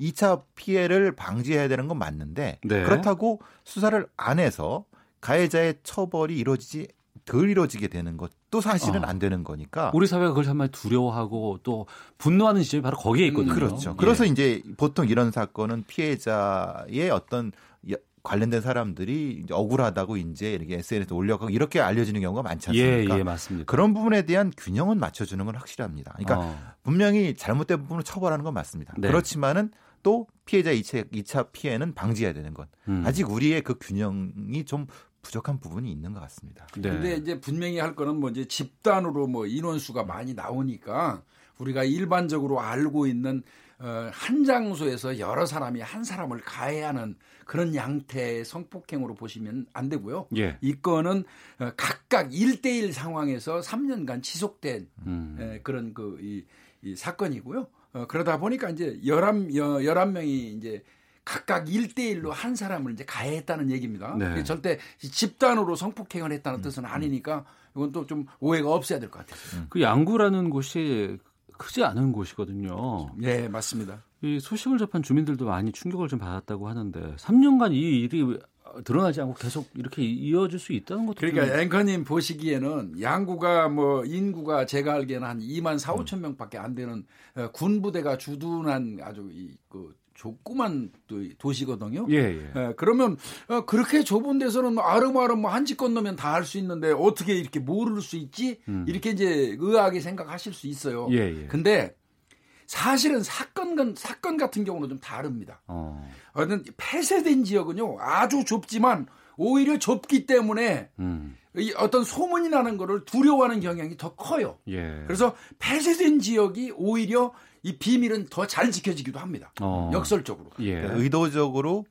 2차 피해를 방지해야 되는 건 맞는데 네. 그렇다고 수사를 안 해서 가해자의 처벌이 이루어지지 덜 이루어지게 되는 것도 사실은 어. 안 되는 거니까 우리 사회가 그걸 정말 두려워하고 또 분노하는 지점이 바로 거기에 있거든요. 음, 그렇죠. 예. 그래서 이제 보통 이런 사건은 피해자의 어떤 관련된 사람들이 억울하다고 이제 이렇게 SNS에 올려가고 이렇게 알려지는 경우가 많지 않습니까? 예, 예, 맞습니다. 그런 부분에 대한 균형은 맞춰주는 건 확실합니다. 그러니까 어. 분명히 잘못된 부분을 처벌하는 건 맞습니다. 네. 그렇지만은 또 피해자 2차, 2차 피해는 방지해야 되는 것. 음. 아직 우리의 그 균형이 좀 부족한 부분이 있는 것 같습니다. 네. 근데 이제 분명히 할 거는 뭐 이제 집단으로 뭐 인원수가 많이 나오니까 우리가 일반적으로 알고 있는 어, 한 장소에서 여러 사람이 한 사람을 가해하는 그런 양태의 성폭행으로 보시면 안 되고요. 예. 이 건은 어, 각각 1대1 상황에서 3년간 지속된 음. 에, 그런 그 이, 이 사건이고요. 어, 그러다 보니까 이제 11, 11명이 이제 각각 1대1로 한 사람을 이제 가해했다는 얘기입니다. 네. 절대 집단으로 성폭행을 했다는 음. 뜻은 아니니까 이건 또 좀 오해가 없어야 될 것 같아요. 음. 그 양구라는 곳이 크지 않은 곳이거든요. 네, 맞습니다. 이 소식을 접한 주민들도 많이 충격을 좀 받았다고 하는데 3년간 이 일이 드러나지 않고 계속 이렇게 이어질 수 있다는 것도 그러니까 앵커님 보시기에는 양구가 뭐 인구가 제가 알기에는 한 2만 4, 5천 명밖에 안 되는 어, 군부대가 주둔한 아주 이 그 좁구만 도시거든요. 예, 예. 예 그러면 어, 그렇게 좁은 데서는 뭐 아름아름 뭐한집 건너면 다 할 수 있는데 어떻게 이렇게 모를 수 있지? 음. 이렇게 이제 의아하게 생각하실 수 있어요. 예, 예. 근데 사실은 사건 사건 같은 경우는 좀 다릅니다. 어. 어떤 폐쇄된 지역은요 아주 좁지만 오히려 좁기 때문에 음. 이 어떤 소문이 나는 거를 두려워하는 경향이 더 커요. 예. 그래서 폐쇄된 지역이 오히려 이 비밀은 더 잘 지켜지기도 합니다. 어. 역설적으로. 예. 그러니까 의도적으로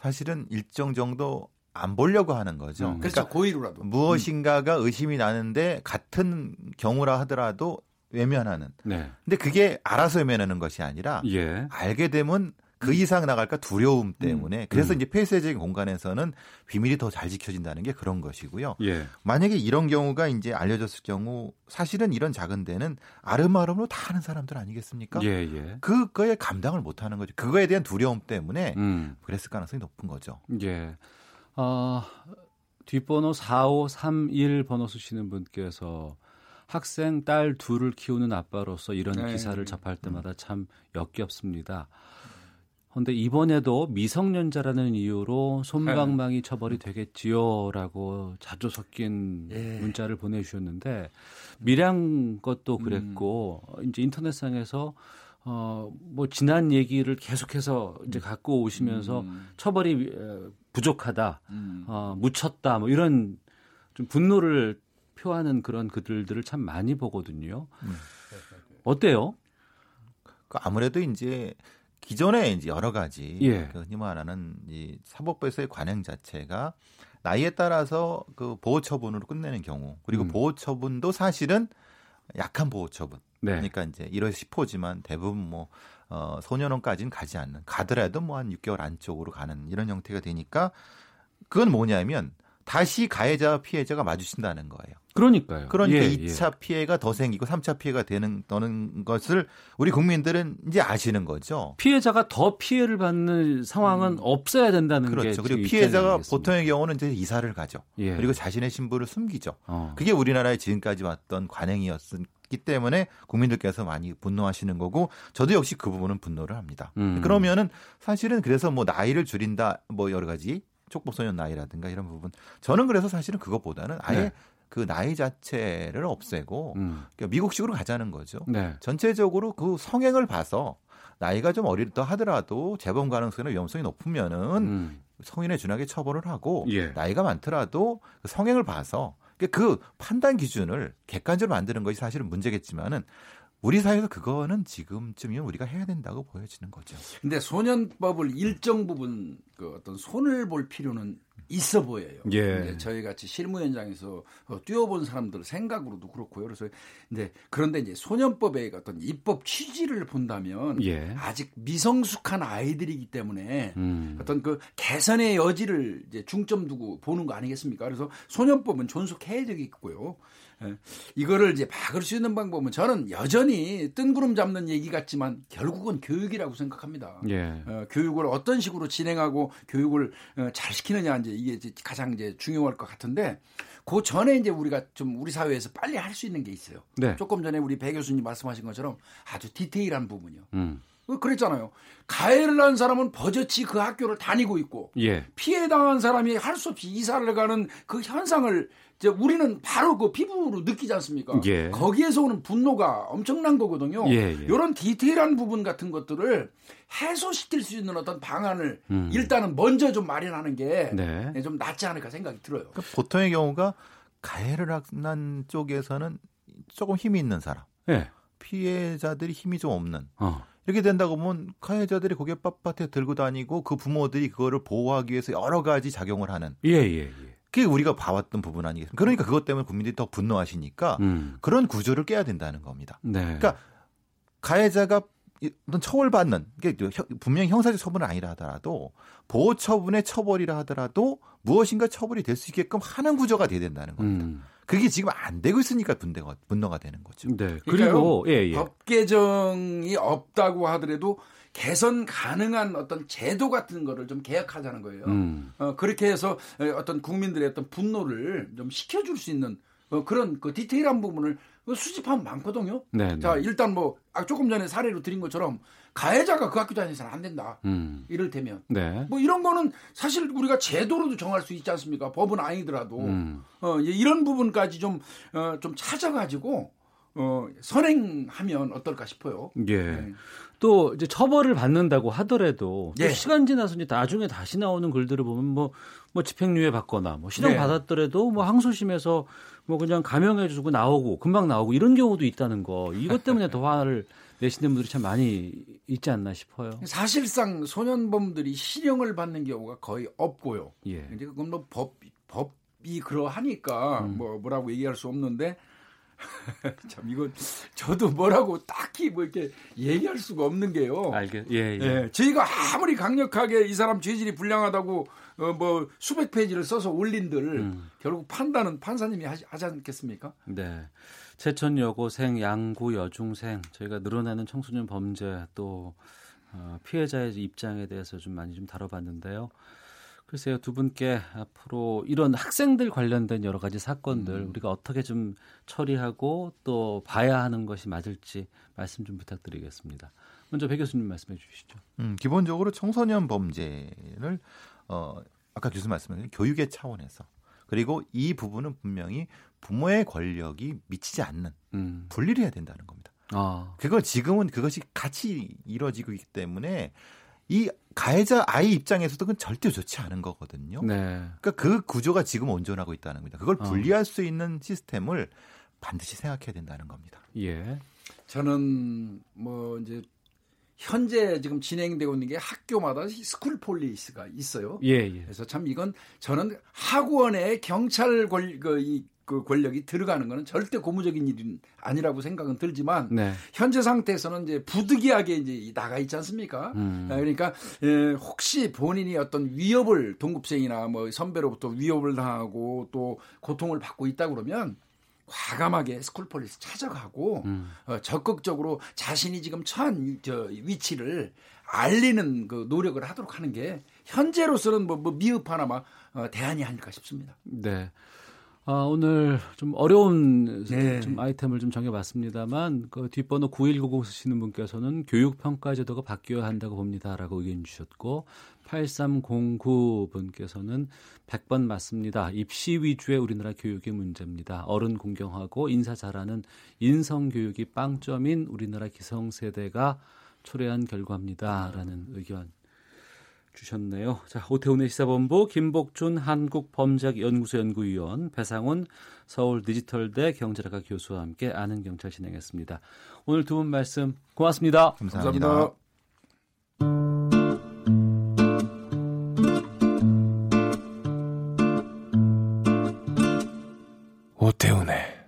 사실은 일정 정도 안 보려고 하는 거죠. 음. 그러니까 그렇죠. 고의로라도. 무엇인가가 의심이 나는데 같은 경우라 하더라도 외면하는. 네. 근데 그게 알아서 외면하는 것이 아니라 예. 알게 되면 그 이상 나갈까 두려움 때문에 음. 그래서 음. 이제 폐쇄적인 공간에서는 비밀이 더 잘 지켜진다는 게 그런 것이고요. 예. 만약에 이런 경우가 이제 알려졌을 경우 사실은 이런 작은 데는 아름아름으로 다 하는 사람들 아니겠습니까? 예, 예. 그거에 감당을 못 하는 거죠. 그거에 대한 두려움 때문에 음. 그랬을 가능성이 높은 거죠. 예. 어, 뒷번호 4531 번호 쓰시는 분께서 학생 딸 둘을 키우는 아빠로서 이런 네. 기사를 접할 때마다 참 역겹습니다. 그런데 이번에도 미성년자라는 이유로 손방망이 네. 처벌이 되겠지요라고 자주 섞인 예. 문자를 보내주셨는데 밀양 것도 그랬고 음. 이제 인터넷상에서 어뭐 지난 얘기를 계속해서 이제 음. 갖고 오시면서 음. 처벌이 부족하다, 음. 어 묻혔다 뭐 이런 좀 분노를 표하는 그런 글들을 참 많이 보거든요. 음. 어때요? 그 아무래도 이제 기존에 이제 여러 가지 예. 그 흔히 말하는 이 사법부에서의 관행 자체가 나이에 따라서 그 보호 처분으로 끝내는 경우 그리고 음. 보호 처분도 사실은 약한 보호 처분. 네. 그러니까 이제 1월 10호지만 대부분 뭐 어, 소년원까지는 가지 않는 가더라도 뭐 한 6개월 안쪽으로 가는 이런 형태가 되니까 그건 뭐냐면 다시 가해자와 피해자가 마주친다는 거예요. 그러니까요. 그러니까 예, 2차 예. 피해가 더 생기고 3차 피해가 되는 떠는 것을 우리 국민들은 이제 아시는 거죠. 피해자가 더 피해를 받는 상황은 없어야 된다는 게 그렇죠. 그리고 피해자가. 보통의 경우는 이제 이사를 가죠. 예. 그리고 자신의 신부를 숨기죠. 어. 그게 우리나라의 지금까지 왔던 관행이었기 때문에 국민들께서 많이 분노하시는 거고 저도 역시 그 부분은 분노를 합니다. 음. 그러면은 사실은 그래서 뭐 나이를 줄인다 뭐 여러 가지 촉법소년 나이라든가 이런 부분 저는 그래서 사실은 그것보다는 아예 네. 그 나이 자체를 없애고 음. 그러니까 미국식으로 가자는 거죠. 네. 전체적으로 그 성행을 봐서 나이가 좀 어리다 하더라도 재범 가능성이나 위험성이 높으면은 음. 성인에 준하게 처벌을 하고 예. 나이가 많더라도 그 성행을 봐서 그 판단 기준을 객관적으로 만드는 것이 사실은 문제겠지만은 우리 사회에서 그거는 지금쯤이면 우리가 해야 된다고 보여지는 거죠. 근데 소년법을 일정 부분 그 어떤 손을 볼 필요는 있어 보여요. 예. 저희 같이 실무 현장에서 어, 뛰어본 사람들 생각으로도 그렇고요. 그래서 근데 그런데 이제 소년법의 어떤 입법 취지를 본다면 예. 아직 미성숙한 아이들이기 때문에 음. 어떤 그 개선의 여지를 이제 중점 두고 보는 거 아니겠습니까? 그래서 소년법은 존속해야 되겠고요. 예. 이거를 이제 막을 수 있는 방법은 저는 여전히 뜬구름 잡는 얘기 같지만 결국은 교육이라고 생각합니다. 예. 어, 교육을 어떤 식으로 진행하고 교육을 어, 잘 시키느냐 이제 이게 이제 가장 이제 중요할 것 같은데 그 전에 이제 우리가 좀 우리 사회에서 빨리 할 수 있는 게 있어요. 네. 조금 전에 우리 배 교수님 말씀하신 것처럼 아주 디테일한 부분이요. 음. 어, 그랬잖아요. 가해를 한 사람은 버젓이 그 학교를 다니고 있고 예. 피해 당한 사람이 할 수 없이 이사를 가는 그 현상을 이제 우리는 바로 그 피부로 느끼지 않습니까? 예. 거기에서 오는 분노가 엄청난 거거든요. 예, 예. 이런 디테일한 부분 같은 것들을 해소시킬 수 있는 어떤 방안을 음. 일단은 먼저 좀 마련하는 게 네. 좀 낫지 않을까 생각이 들어요. 그러니까 보통의 경우가 가해를 한 쪽에서는 조금 힘이 있는 사람, 예. 피해자들이 힘이 좀 없는 어. 이렇게 된다고 보면 가해자들이 고개 빳빳해 들고 다니고 그 부모들이 그거를 보호하기 위해서 여러 가지 작용을 하는 예, 예, 예. 그게 우리가 봐왔던 부분 아니겠습니까? 그러니까 그것 때문에 국민들이 더 분노하시니까 음. 그런 구조를 깨야 된다는 겁니다. 네. 그러니까 가해자가 어떤 처벌받는 이게 분명히 형사적 처벌은 아니라 하더라도 보호 처분의 처벌이라 하더라도 무엇인가 처벌이 될 수 있게끔 하는 구조가 돼야 된다는 겁니다. 음. 그게 지금 안 되고 있으니까 분노가, 분노가 되는 거죠. 네. 그리고 예, 예. 법 개정이 없다고 하더라도 개선 가능한 어떤 제도 같은 거를 좀 개혁하자는 거예요. 음. 어, 그렇게 해서 어떤 국민들의 어떤 분노를 좀 식혀줄 수 있는 어, 그런 그 디테일한 부분을 수집하면 많거든요. 네, 자, 네. 일단 뭐 아, 조금 전에 사례로 드린 것처럼 가해자가 그 학교 다니서는 안 된다. 음. 이를테면 네. 뭐 이런 거는 사실 우리가 제도로도 정할 수 있지 않습니까? 법은 아니더라도 음. 어, 이런 부분까지 좀, 어, 좀 찾아가지고 어, 선행하면 어떨까 싶어요. 예. 네. 또 이제 처벌을 받는다고 하더라도 또 예. 시간 지나서 이제 나중에 다시 나오는 글들을 보면 뭐, 뭐 집행유예 받거나 뭐 실형 네. 받았더라도 뭐 항소심에서 뭐 그냥 감형해 주고 나오고 금방 나오고 이런 경우도 있다는 거 이것 때문에 더 화를 내시는 분들이 참 많이 있지 않나 싶어요. 사실상 소년범들이 실형을 받는 경우가 거의 없고요. 예. 이제 그건 뭐 법, 법이 그러하니까 음. 뭐 뭐라고 얘기할 수 없는데 [laughs] 참 이건 저도 뭐라고 딱히 뭐 이렇게 얘기할 수가 없는 게요. 알겠, 예, 예. 예, 저희가 아무리 강력하게 이 사람 죄질이 불량하다고 어, 뭐 수백 페이지를 써서 올린들 음. 결국 판단은 판사님이 하지, 하지 않겠습니까? 네. 제천 여고생, 양구 여중생, 저희가 늘어나는 청소년 범죄 또 어, 피해자의 입장에 대해서 좀 많이 좀 다뤄봤는데요. 글쎄요, 두 분께 앞으로 이런 학생들 관련된 여러 가지 사건들 음. 우리가 어떻게 좀 처리하고 또 봐야 하는 것이 맞을지 말씀 좀 부탁드리겠습니다. 먼저 배 교수님 말씀해 주시죠. 음, 기본적으로 청소년 범죄를 어, 아까 교수 말씀하신 교육의 차원에서 그리고 이 부분은 분명히 부모의 권력이 미치지 않는 음. 분리를 해야 된다는 겁니다. 아. 그걸 지금은 그것이 같이 이루어지고 있기 때문에 이 가해자 아이 입장에서도 그건 절대 좋지 않은 거거든요. 네. 그러니까 그 구조가 지금 온전하고 있다는 겁니다. 그걸 어. 분리할 수 있는 시스템을 반드시 생각해야 된다는 겁니다. 예. 저는 뭐 이제 현재 지금 진행되고 있는 게 학교마다 school police가 있어요. 예, 예. 그래서 참 이건 저는 학원의 경찰 권, 그, 이 그 권력이 들어가는 것은 절대 고무적인 일은 아니라고 생각은 들지만 네. 현재 상태에서는 이제 부득이하게 이제 나가 있지 않습니까? 음. 아, 그러니까 예, 혹시 본인이 어떤 위협을 동급생이나 뭐 선배로부터 위협을 당하고 또 고통을 받고 있다 그러면 과감하게 school police 찾아가고 음. 어, 적극적으로 자신이 지금 처한 저 위치를 알리는 그 노력을 하도록 하는 게 현재로서는 뭐, 뭐 미흡하나마 어, 대안이 아닐까 싶습니다. 네. 아, 오늘 좀 어려운 네. 좀 아이템을 좀 정해봤습니다만 그 뒷번호 9190 쓰시는 분께서는 교육평가 제도가 바뀌어야 한다고 봅니다라고 의견 주셨고 8309 분께서는 100번 맞습니다. 입시 위주의 우리나라 교육의 문제입니다. 어른 공경하고 인사 잘하는 인성 교육이 빵점인 우리나라 기성세대가 초래한 결과입니다라는 의견 주셨네요. 자, 오태훈의 시사본부 김복준 한국범죄학연구소 연구위원 배상훈 서울 디지털대 경찰학과 교수와 함께 아는 경찰 진행했습니다. 오늘 두 분 말씀 고맙습니다. 감사합니다. 감사합니다. 오태훈의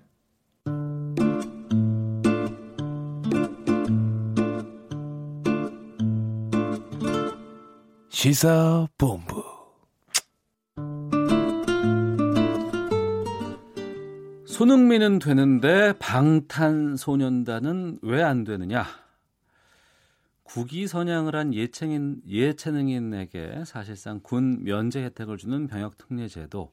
시사본부 손흥민은 되는데 방탄소년단은 왜 안 되느냐? 국위 선양을 한 예체능, 예체능인에게 사실상 군 면제 혜택을 주는 병역 특례 제도,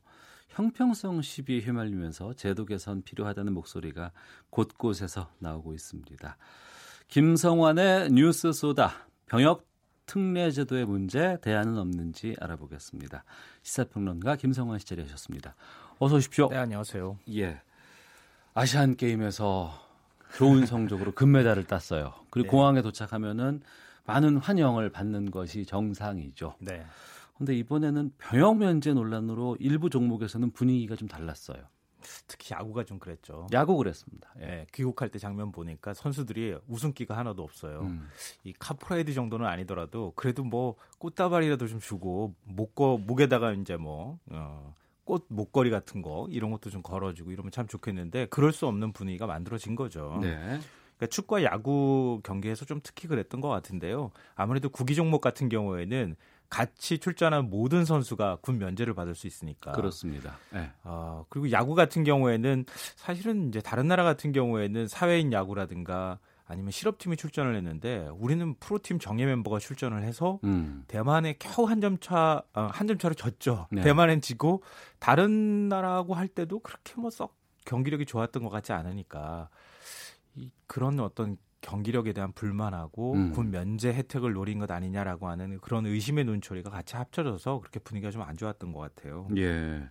형평성 시비에 휘말리면서 제도 개선 필요하다는 목소리가 곳곳에서 나오고 있습니다. 김성환의 뉴스 소다 병역 특례 제도의 문제 대안은 없는지 알아보겠습니다. 시사평론가 김성환 씨 자리하셨습니다. 어서 오십시오. 네, 안녕하세요. 예. 아시안 게임에서 좋은 성적으로 금메달을 땄어요. 그리고 네. 공항에 도착하면은 많은 환영을 받는 것이 정상이죠. 네. 근데 이번에는 병역 면제 논란으로 일부 종목에서는 분위기가 좀 달랐어요. 특히 야구가 좀 그랬죠. 야구 그랬습니다. 예. 네, 귀국할 때 장면 보니까 선수들이 웃음기가 하나도 없어요. 음. 이 카프라이드 정도는 아니더라도 그래도 뭐 꽃다발이라도 좀 주고 목거 목에다가 이제 뭐 어, 꽃 목걸이 같은 거 이런 것도 좀 걸어주고 이러면 참 좋겠는데 그럴 수 없는 분위기가 만들어진 거죠. 네. 그러니까 축구와 야구 경기에서 좀 특히 그랬던 것 같은데요. 아무래도 구기 종목 같은 경우에는 같이 출전한 모든 선수가 군 면제를 받을 수 있으니까. 그렇습니다. 네. 어, 그리고 야구 같은 경우에는 사실은 이제 다른 나라 같은 경우에는 사회인 야구라든가 아니면 실업팀이 출전을 했는데 우리는 프로팀 정예 멤버가 출전을 해서 음. 대만에 겨우 한 점 차, 어, 한점 차로 졌죠. 네. 대만엔 지고 다른 나라하고 할 때도 그렇게 뭐 썩 경기력이 좋았던 것 같지 않으니까 이, 그런 어떤 경기력에 대한 불만하고 음. 군 면제 혜택을 노린 것 아니냐라고 하는 그런 의심의 눈초리가 같이 합쳐져서 그렇게 분위기가 좀 안 좋았던 것 같아요. 예.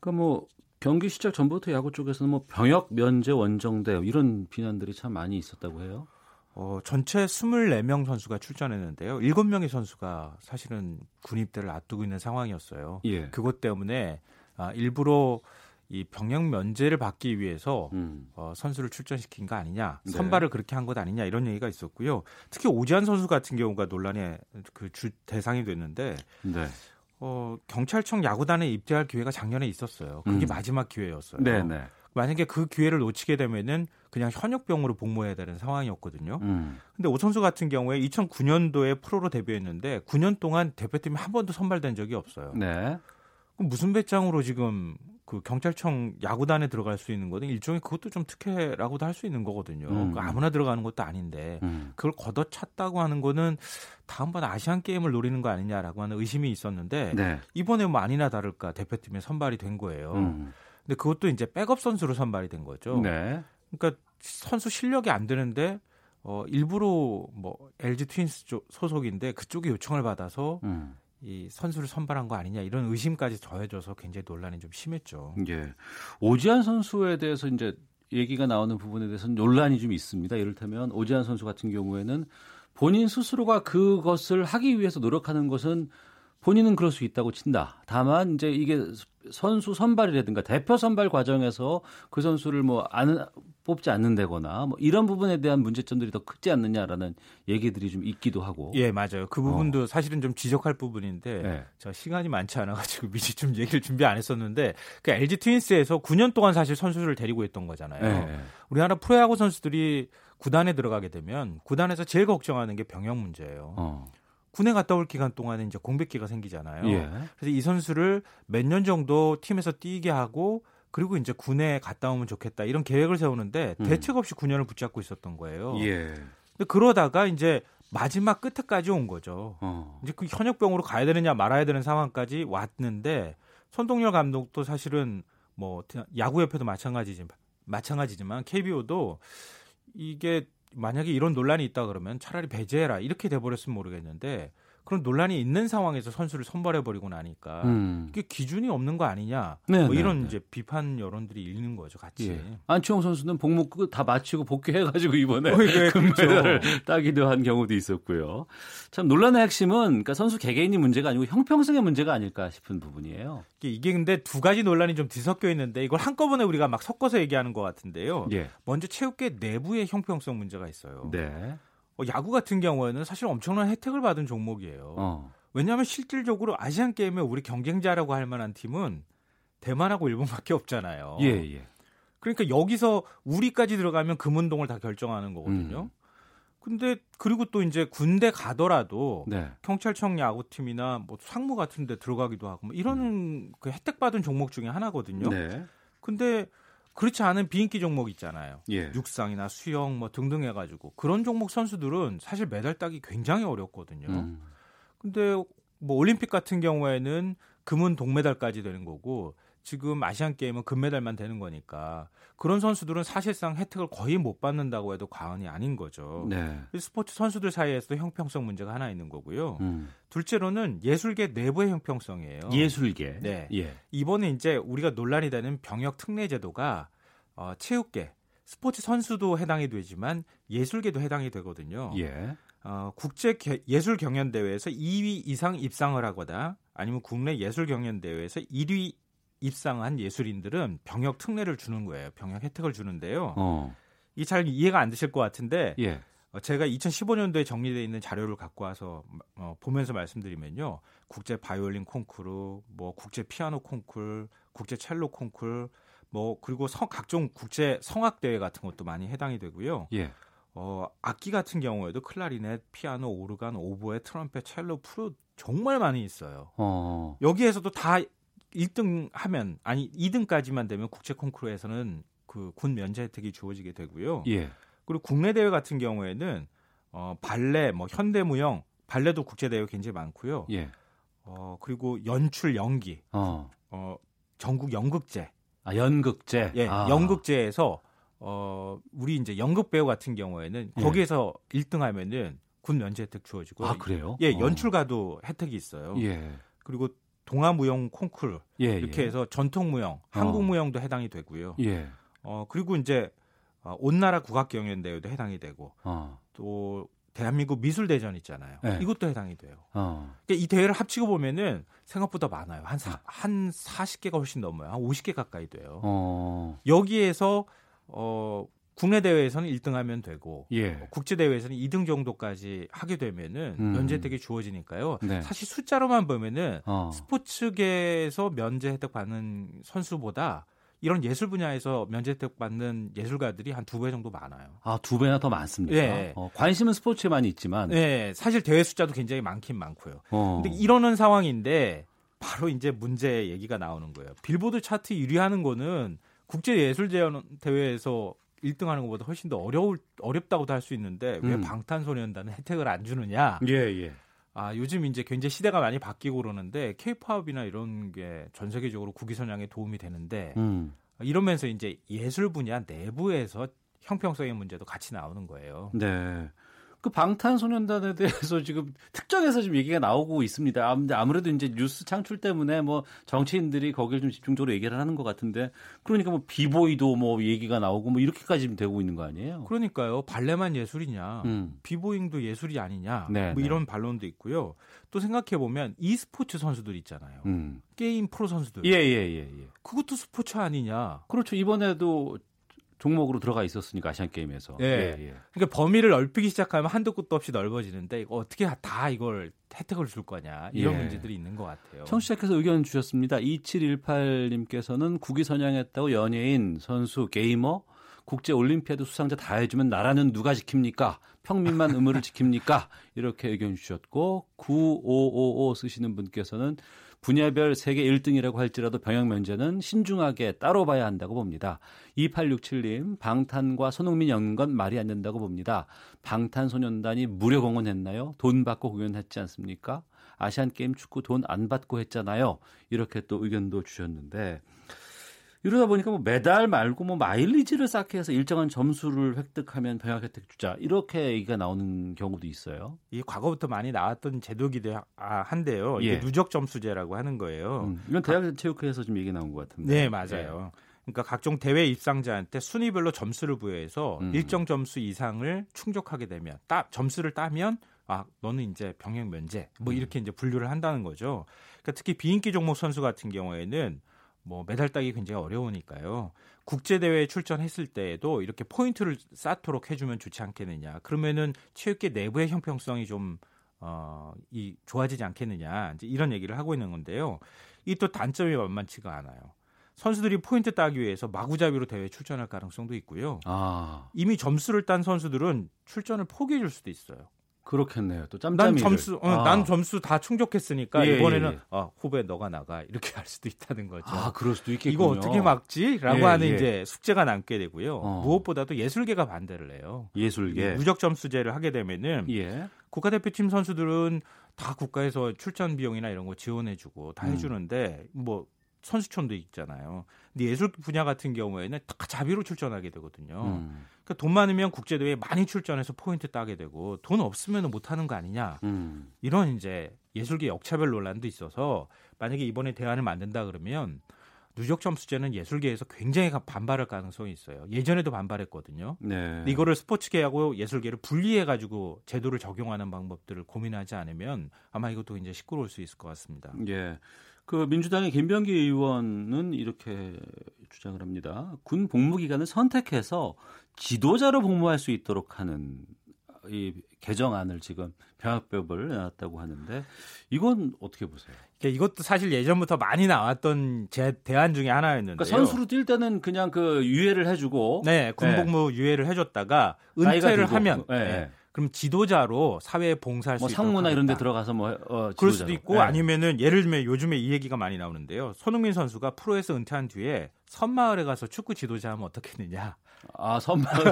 그러니까 뭐 경기 시작 전부터 야구 쪽에서는 뭐 병역 면제 원정대 이런 비난들이 참 많이 있었다고 해요. 어, 전체 24명 선수가 출전했는데요. 7명의 선수가 사실은 군입대를 앞두고 있는 상황이었어요. 예. 그것 때문에 아, 일부러 이 병역 면제를 받기 위해서 음. 어, 선수를 출전시킨 거 아니냐, 네. 선발을 그렇게 한 것 아니냐 이런 얘기가 있었고요. 특히 오지환 선수 같은 경우가 논란의 그 주 대상이 됐는데 네. 어, 경찰청 야구단에 입대할 기회가 작년에 있었어요. 그게 음. 마지막 기회였어요. 네, 네. 만약에 그 기회를 놓치게 되면은 그냥 현역병으로 복무해야 되는 상황이었거든요. 음. 근데 오 선수 같은 경우에 2009년도에 프로로 데뷔했는데 9년 동안 대표팀에 한 번도 선발된 적이 없어요. 네. 그럼 무슨 배짱으로 지금 그 경찰청 야구단에 들어갈 수 있는 거는 일종의 그것도 좀 특혜라고도 할 수 있는 거거든요. 음. 그 아무나 들어가는 것도 아닌데 음. 그걸 걷어찼다고 하는 거는 다음번 아시안 게임을 노리는 거 아니냐라고 하는 의심이 있었는데 네. 이번에 뭐 아니나 다를까 대표팀에 선발이 된 거예요. 음. 근데 그것도 이제 백업 선수로 선발이 된 거죠. 네. 그러니까 선수 실력이 안 되는데 어 일부러 뭐 LG 트윈스 쪽 소속인데 그쪽에 요청을 받아서 음. 이 선수를 선발한 거 아니냐 이런 의심까지 더해져서 굉장히 논란이 좀 심했죠. 예. 오지환 선수에 대해서 이제 얘기가 나오는 부분에 대해서는 논란이 좀 있습니다. 이를테면 오지환 선수 같은 경우에는 본인 스스로가 그것을 하기 위해서 노력하는 것은 본인은 그럴 수 있다고 친다. 다만 이제 이게 선수 선발이라든가 대표 선발 과정에서 그 선수를 뭐 안, 뽑지 않는다거나 뭐 이런 부분에 대한 문제점들이 더 크지 않느냐라는 얘기들이 좀 있기도 하고. 예, 맞아요. 그 부분도 어. 사실은 좀 지적할 부분인데 네. 저 시간이 많지 않아 가지고 [laughs] 미리 좀 얘기를 준비 안 했었는데 그 LG 트윈스에서 9년 동안 사실 선수를 데리고 있던 거잖아요. 네. 우리나라 프로야구 선수들이 구단에 들어가게 되면 구단에서 제일 걱정하는 게 병역 문제예요. 어. 군에 갔다 올 기간 동안에 이제 공백기가 생기잖아요. 예. 그래서 이 선수를 몇 년 정도 팀에서 뛰게 하고 그리고 이제 군에 갔다 오면 좋겠다 이런 계획을 세우는데 음. 대책 없이 9년을 붙잡고 있었던 거예요. 예. 근데 그러다가 이제 마지막 끝에까지 온 거죠. 어. 이제 그 현역병으로 가야 되느냐 말아야 되는 상황까지 왔는데 손동열 감독도 사실은 뭐 야구협회도 마찬가지지만 마찬가지지만 KBO도 이게 만약에 이런 논란이 있다 그러면 차라리 배제해라. 이렇게 돼버렸으면 모르겠는데 그런 논란이 있는 상황에서 선수를 선발해 버리고 나니까 음. 이게 기준이 없는 거 아니냐 네, 뭐 네, 이런 네, 이제 비판 여론들이 있는 거죠 같이 예. 안치홍 선수는 복무 다 마치고 복귀해가지고 이번에 [laughs] 어, 네, 금메달을 그렇죠. 따기도 한 경우도 있었고요 참 논란의 핵심은 그러니까 선수 개개인이 문제가 아니고 형평성의 문제가 아닐까 싶은 부분이에요 이게, 이게 근데 두 가지 논란이 좀 뒤섞여 있는데 이걸 한꺼번에 우리가 막 섞어서 얘기하는 것 같은데요 예. 먼저 체육계 내부의 형평성 문제가 있어요 네. 어, 야구 같은 경우에는 사실 엄청난 혜택을 받은 종목이에요. 어. 왜냐하면 실질적으로 아시안 게임에 우리 경쟁자라고 할 만한 팀은 대만하고 일본밖에 없잖아요. 예, 예. 그러니까 여기서 우리까지 들어가면 금운동을 다 결정하는 거거든요. 음. 근데 그리고 또 이제 군대 가더라도 네. 경찰청 야구팀이나 뭐 상무 같은 데 들어가기도 하고 뭐 이런 음. 그 혜택 받은 종목 중에 하나거든요. 네. 근데 그렇지 않은 비인기 종목 있잖아요. 예. 육상이나 수영 뭐 등등 해가지고 그런 종목 선수들은 사실 메달 따기 굉장히 어렵거든요. 음. 근데 뭐 올림픽 같은 경우에는 금은 동메달까지 되는 거고 지금 아시안 게임은 금메달만 되는 거니까 그런 선수들은 사실상 혜택을 거의 못 받는다고 해도 과언이 아닌 거죠. 네. 스포츠 선수들 사이에서도 형평성 문제가 하나 있는 거고요. 음. 둘째로는 예술계 내부의 형평성이에요. 예술계. 네. 예. 이번에 이제 우리가 논란이 되는 병역 특례 제도가 어, 체육계, 스포츠 선수도 해당이 되지만 예술계도 해당이 되거든요. 예. 어, 국제 예술 경연 대회에서 2위 이상 입상을 하거나 아니면 국내 예술 경연 대회에서 1위 입상한 예술인들은 병역 특례를 주는 거예요. 병역 혜택을 주는데요. 어. 이잘 이해가 안 되실 것 같은데 예. 어, 제가 2015년도에 정리되어 있는 자료를 갖고 와서 어, 보면서 말씀드리면요. 국제 바이올린 콩쿠르, 뭐 국제 피아노 콩쿠르, 국제 첼로 콩쿠르, 뭐 그리고 성, 각종 국제 성악 대회 같은 것도 많이 해당이 되고요. 예. 어, 악기 같은 경우에도 클라리넷, 피아노, 오르간, 오보에, 트럼펫, 첼로, 프루 정말 많이 있어요. 어. 여기에서도 다 1등 하면 아니 2등까지만 되면 국제 콩쿠르에서는 그 군 면제 혜택이 주어지게 되고요. 예. 그리고 국내 대회 같은 경우에는 어 발레, 뭐 현대 무용, 발레도 국제 대회 굉장히 많고요. 예. 어 그리고 연출 연기. 어. 어 전국 연극제. 아, 연극제. 예. 아. 연극제에서 어 우리 이제 연극 배우 같은 경우에는 예. 거기에서 1등 하면은 군 면제 혜택 주어지고 아, 그래요? 예, 어. 연출가도 혜택이 있어요. 예. 그리고 동아무용 콩쿨 예, 이렇게 예. 해서 전통무용, 어. 한국무용도 해당이 되고요. 예. 어 그리고 이제 어, 온나라 국악경연대회도 해당이 되고 어. 또 대한민국 미술대전 있잖아요. 네. 이것도 해당이 돼요. 어. 그러니까 이 대회를 합치고 보면은 생각보다 많아요. 한, 사, 한 40개가 훨씬 넘어요. 한 50개 가까이 돼요. 어. 여기에서 어, 국내 대회에서는 1등 하면 되고 예. 국제 대회에서는 2등 정도까지 하게 되면은 음. 면제 혜택이 주어지니까요. 네. 사실 숫자로만 보면은 어. 스포츠계에서 면제 혜택 받는 선수보다 이런 예술 분야에서 면제 혜택 받는 예술가들이 한 두 배 정도 많아요. 아, 두 배나 더 많습니까? 네. 어, 관심은 스포츠에 많이 있지만. 네. 사실 대회 숫자도 굉장히 많긴 많고요. 어. 근데 이러는 상황인데 바로 이제 문제 얘기가 나오는 거예요. 빌보드 차트 1위 하는 거는 국제 예술 대회에서 1등 하는 것보다 훨씬 더 어려울 어렵다고도 할 수 있는데 왜 음. 방탄소년단은 혜택을 안 주느냐? 예, 예. 아, 요즘 이제 굉장히 시대가 많이 바뀌고 그러는데 케이팝이나 이런 게 전 세계적으로 국위 선양에 도움이 되는데 음. 이러면서 이제 예술 분야 내부에서 형평성의 문제도 같이 나오는 거예요. 네. 그 방탄소년단에 대해서 지금 특정해서 지금 얘기가 나오고 있습니다. 아무래도 이제 뉴스 창출 때문에 뭐 정치인들이 거기를 좀 집중적으로 얘기를 하는 것 같은데 그러니까 뭐 비보이도 뭐 얘기가 나오고 뭐 이렇게까지 되고 있는 거 아니에요? 그러니까요. 발레만 예술이냐, 음. 비보잉도 예술이 아니냐, 네, 뭐 네. 이런 반론도 있고요. 또 생각해 보면 e스포츠 선수들 있잖아요. 음. 게임 프로 선수들. 예, 예, 예, 예. 그것도 스포츠 아니냐? 그렇죠. 이번에도 종목으로 들어가 있었으니까 아시안 게임에서. 예. 예, 예. 그러니까 범위를 넓히기 시작하면 한도 끝도 없이 넓어지는데 이거 어떻게 다 이걸 혜택을 줄 거냐 이런 예. 문제들이 있는 것 같아요. 청취자께서 의견 주셨습니다. 2718님께서는 국위 선양했다고 연예인, 선수, 게이머, 국제 올림피아드 수상자 다 해주면 나라는 누가 지킵니까? 평민만 의무를 지킵니까? 이렇게 의견 주셨고 9555 쓰시는 분께서는 분야별 세계 1등이라고 할지라도 병역 면제는 신중하게 따로 봐야 한다고 봅니다. 2867님, 방탄과 손흥민 연건 말이 안 된다고 봅니다. 방탄소년단이 무료 공헌했나요? 돈 받고 공연했지 않습니까? 아시안 게임 축구 돈 안 받고 했잖아요. 이렇게 또 의견도 주셨는데 이러다 보니까 뭐 메달 말고 뭐 마일리지를 쌓게 해서 일정한 점수를 획득하면 병역 혜택 주자 이렇게 얘기가 나오는 경우도 있어요. 이 과거부터 많이 나왔던 제도기도 한데요. 이게 예. 누적 점수제라고 하는 거예요. 음, 이건 대학 체육회에서 좀 얘기 나온 것 같은데. 네, 맞아요. 예. 그러니까 각종 대회 입상자한테 순위별로 점수를 부여해서 음. 일정 점수 이상을 충족하게 되면 따, 점수를 따면 아 너는 이제 병역 면제 뭐 음. 이렇게 이제 분류를 한다는 거죠. 그러니까 특히 비인기 종목 선수 같은 경우에는 뭐 메달 따기 굉장히 어려우니까요. 국제 대회에 출전했을 때에도 이렇게 포인트를 쌓도록 해주면 좋지 않겠느냐. 그러면은 체육계 내부의 형평성이 좀 어, 이 좋아지지 않겠느냐. 이제 이런 얘기를 하고 있는 건데요. 이 또 단점이 만만치가 않아요. 선수들이 포인트 따기 위해서 마구잡이로 대회에 출전할 가능성도 있고요. 아. 이미 점수를 딴 선수들은 출전을 포기해 줄 수도 있어요. 그렇겠네요. 또 짬짬이. 난 점수, 어, 아. 난 점수 다 충족했으니까 예, 이번에는 예, 예. 어, 후배 너가 나가 이렇게 [laughs] 할 수도 있다는 거죠. 아, 그럴 수도 있겠군요. 이거 어떻게 막지?라고 예, 하는 예. 이제 숙제가 남게 되고요. 어. 무엇보다도 예술계가 반대를 해요. 예술계 누적 점수제를 하게 되면은 예. 국가대표팀 선수들은 다 국가에서 출전 비용이나 이런 거 지원해주고 다 음. 해주는데 뭐 선수촌도 있잖아요. 근데 예술 분야 같은 경우에는 다 자비로 출전하게 되거든요. 음. 그러니까 돈 많으면 국제대회에 많이 출전해서 포인트 따게 되고 돈 없으면 못 하는 거 아니냐. 음. 이런 이제 예술계 역차별 논란도 있어서 만약에 이번에 대안을 만든다 그러면 누적 점수제는 예술계에서 굉장히 반발할 가능성이 있어요. 예전에도 반발했거든요. 네. 이거를 스포츠계하고 예술계를 분리해 가지고 제도를 적용하는 방법들을 고민하지 않으면 아마 이것도 이제 시끄러울 수 있을 것 같습니다. 예. 그 민주당의 김병기 의원은 이렇게 주장을 합니다. 군 복무 기간을 선택해서 지도자로 복무할 수 있도록 하는 이 개정안을 지금 병합법을 내놨다고 하는데 이건 어떻게 보세요? 이것도 사실 예전부터 많이 나왔던 제 대안 중에 하나였는데 그러니까 선수로 뛸 때는 그냥 그 유예를 해주고 네 군복무 네. 유예를 해줬다가 은퇴를 하면 네. 네. 그럼 지도자로 사회에 봉사할 뭐 수 상무나 이런 데 들어가서 뭐 어, 그럴 수도 있고 네. 아니면은 예를 들면 요즘에 이 얘기가 많이 나오는데요. 손흥민 선수가 프로에서 은퇴한 뒤에 섬마을에 가서 축구 지도자 하면 어떻겠느냐. 아, 섬마을.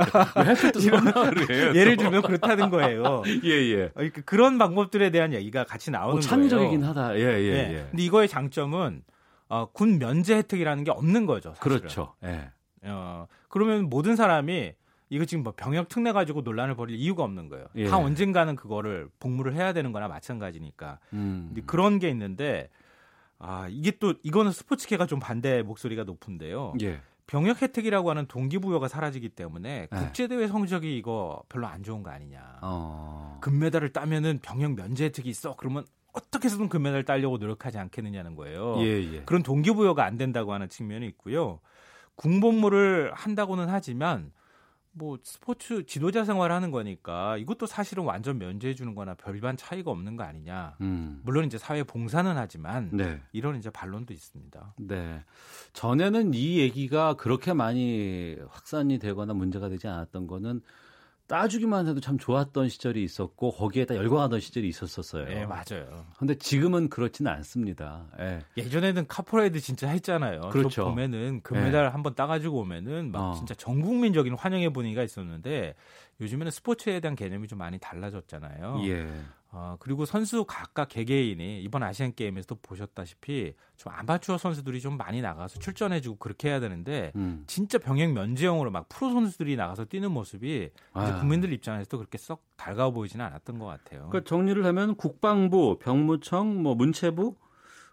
왜또 섬마을이에요? 예를 들면 그렇다는 거예요. [laughs] 예, 예. 그러니까 그런 방법들에 대한 얘기가 같이 나오는 뭐 창의적이긴 거예요. 하다. 예, 예, 예, 예. 근데 이거의 장점은 어, 군 면제 혜택이라는 게 없는 거죠. 사실은. 그렇죠. 예. 어, 그러면 모든 사람이 이거 지금 뭐 병역 특례 가지고 논란을 벌일 이유가 없는 거예요. 예. 다 언젠가는 그거를 복무를 해야 되는 거나 마찬가지니까. 음. 그런 게 있는데 아, 이게 또 이거는 스포츠계가 좀 반대 목소리가 높은데요. 예. 병역 혜택이라고 하는 동기부여가 사라지기 때문에 네. 국제대회 성적이 이거 별로 안 좋은 거 아니냐. 어. 금메달을 따면은 병역 면제 혜택이 있어. 그러면 어떻게 해서든 금메달을 따려고 노력하지 않겠느냐는 거예요. 예, 예. 그런 동기부여가 안 된다고 하는 측면이 있고요. 군복무를 한다고는 하지만 뭐 스포츠 지도자 생활을 하는 거니까 이것도 사실은 완전 면제해 주는 거나 별반 차이가 없는 거 아니냐. 음. 물론 이제 사회 봉사는 하지만 네. 이런 이제 반론도 있습니다. 네. 전에는 이 얘기가 그렇게 많이 확산이 되거나 문제가 되지 않았던 거는 따주기만 해도 참 좋았던 시절이 있었고 거기에다 열광하던 시절이 있었었어요. 네, 맞아요. 근데 지금은 그렇지는 않습니다. 예. 예전에는 카퍼레이드 진짜 했잖아요. 그렇죠. 보면은 금메달 네. 한번 따가지고 오면은 막 어. 진짜 전 국민적인 환영의 분위기가 있었는데 요즘에는 스포츠에 대한 개념이 좀 많이 달라졌잖아요. 예. 어, 그리고 선수 각각 개개인이 이번 아시안 게임에서도 보셨다시피 좀 아마추어 선수들이 좀 많이 나가서 출전해주고 그렇게 해야 되는데 음. 진짜 병역 면제용으로 막 프로 선수들이 나가서 뛰는 모습이 아. 국민들 입장에서도 그렇게 썩 달가워 보이지는 않았던 것 같아요. 그러니까 정리를 하면 국방부, 병무청, 뭐 문체부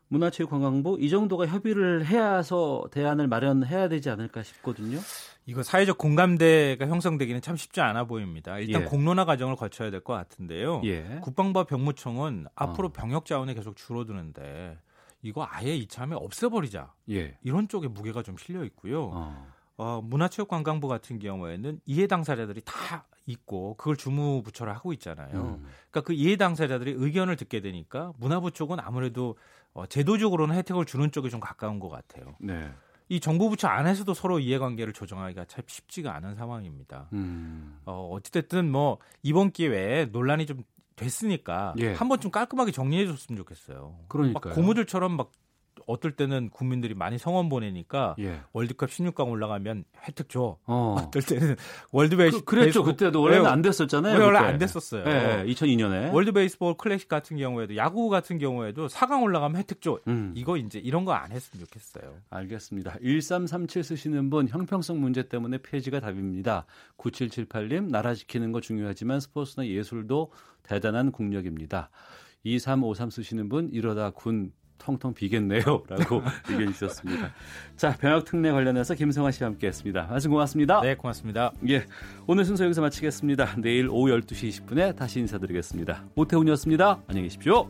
문화체육관광부 이 정도가 협의를 해야서 대안을 마련해야 되지 않을까 싶거든요. 이거 사회적 공감대가 형성되기는 참 쉽지 않아 보입니다. 일단 예. 공론화 과정을 거쳐야 될 것 같은데요. 예. 국방부와 병무청은 앞으로 어. 병역 자원이 계속 줄어드는데 이거 아예 이참에 없애버리자. 예. 이런 쪽에 무게가 좀 실려 있고요. 어. 어, 문화체육관광부 같은 경우에는 이해 당사자들이 다 있고 그걸 주무부처를 하고 있잖아요. 음. 그러니까 그 이해 당사자들이 의견을 듣게 되니까 문화부 쪽은 아무래도 어, 제도적으로는 혜택을 주는 쪽에 좀 가까운 것 같아요. 네. 이 정부 부처 안에서도 서로 이해관계를 조정하기가 참 쉽지가 않은 상황입니다. 음. 어, 어찌됐든 뭐 이번 기회에 논란이 좀 됐으니까 예. 한번 좀 깔끔하게 정리해 줬으면 좋겠어요. 그러니까 고무줄처럼 막 어떨 때는 국민들이 많이 성원 보내니까 예. 월드컵 16강 올라가면 혜택 줘. 어. [laughs] 어떨 때는 월드 베이스 그, 랬죠 그때도 원래는 안 됐었잖아요. 원래 안 됐었어요. 네, 2002년에 월드 베이스볼 클래식 같은 경우에도 야구 같은 경우에도 4강 올라가면 혜택 줘. 음. 이거 이제 이런 거 안 했으면 좋겠어요. 알겠습니다. 1337 쓰시는 분 형평성 문제 때문에 폐지가 답입니다. 9778님 나라 지키는 거 중요하지만 스포츠나 예술도 대단한 국력입니다. 2353 쓰시는 분 이러다 군 텅텅 비겠네요. [laughs] 라고 [laughs] 의견 주셨습니다. 자, 병역 특례 관련해서 김성환 씨와 함께 했습니다. 말씀 고맙습니다. 네, 고맙습니다. 예. 오늘 순서 여기서 마치겠습니다. 내일 오후 12시 20분에 다시 인사드리겠습니다. 오태훈이었습니다. 안녕히 계십시오.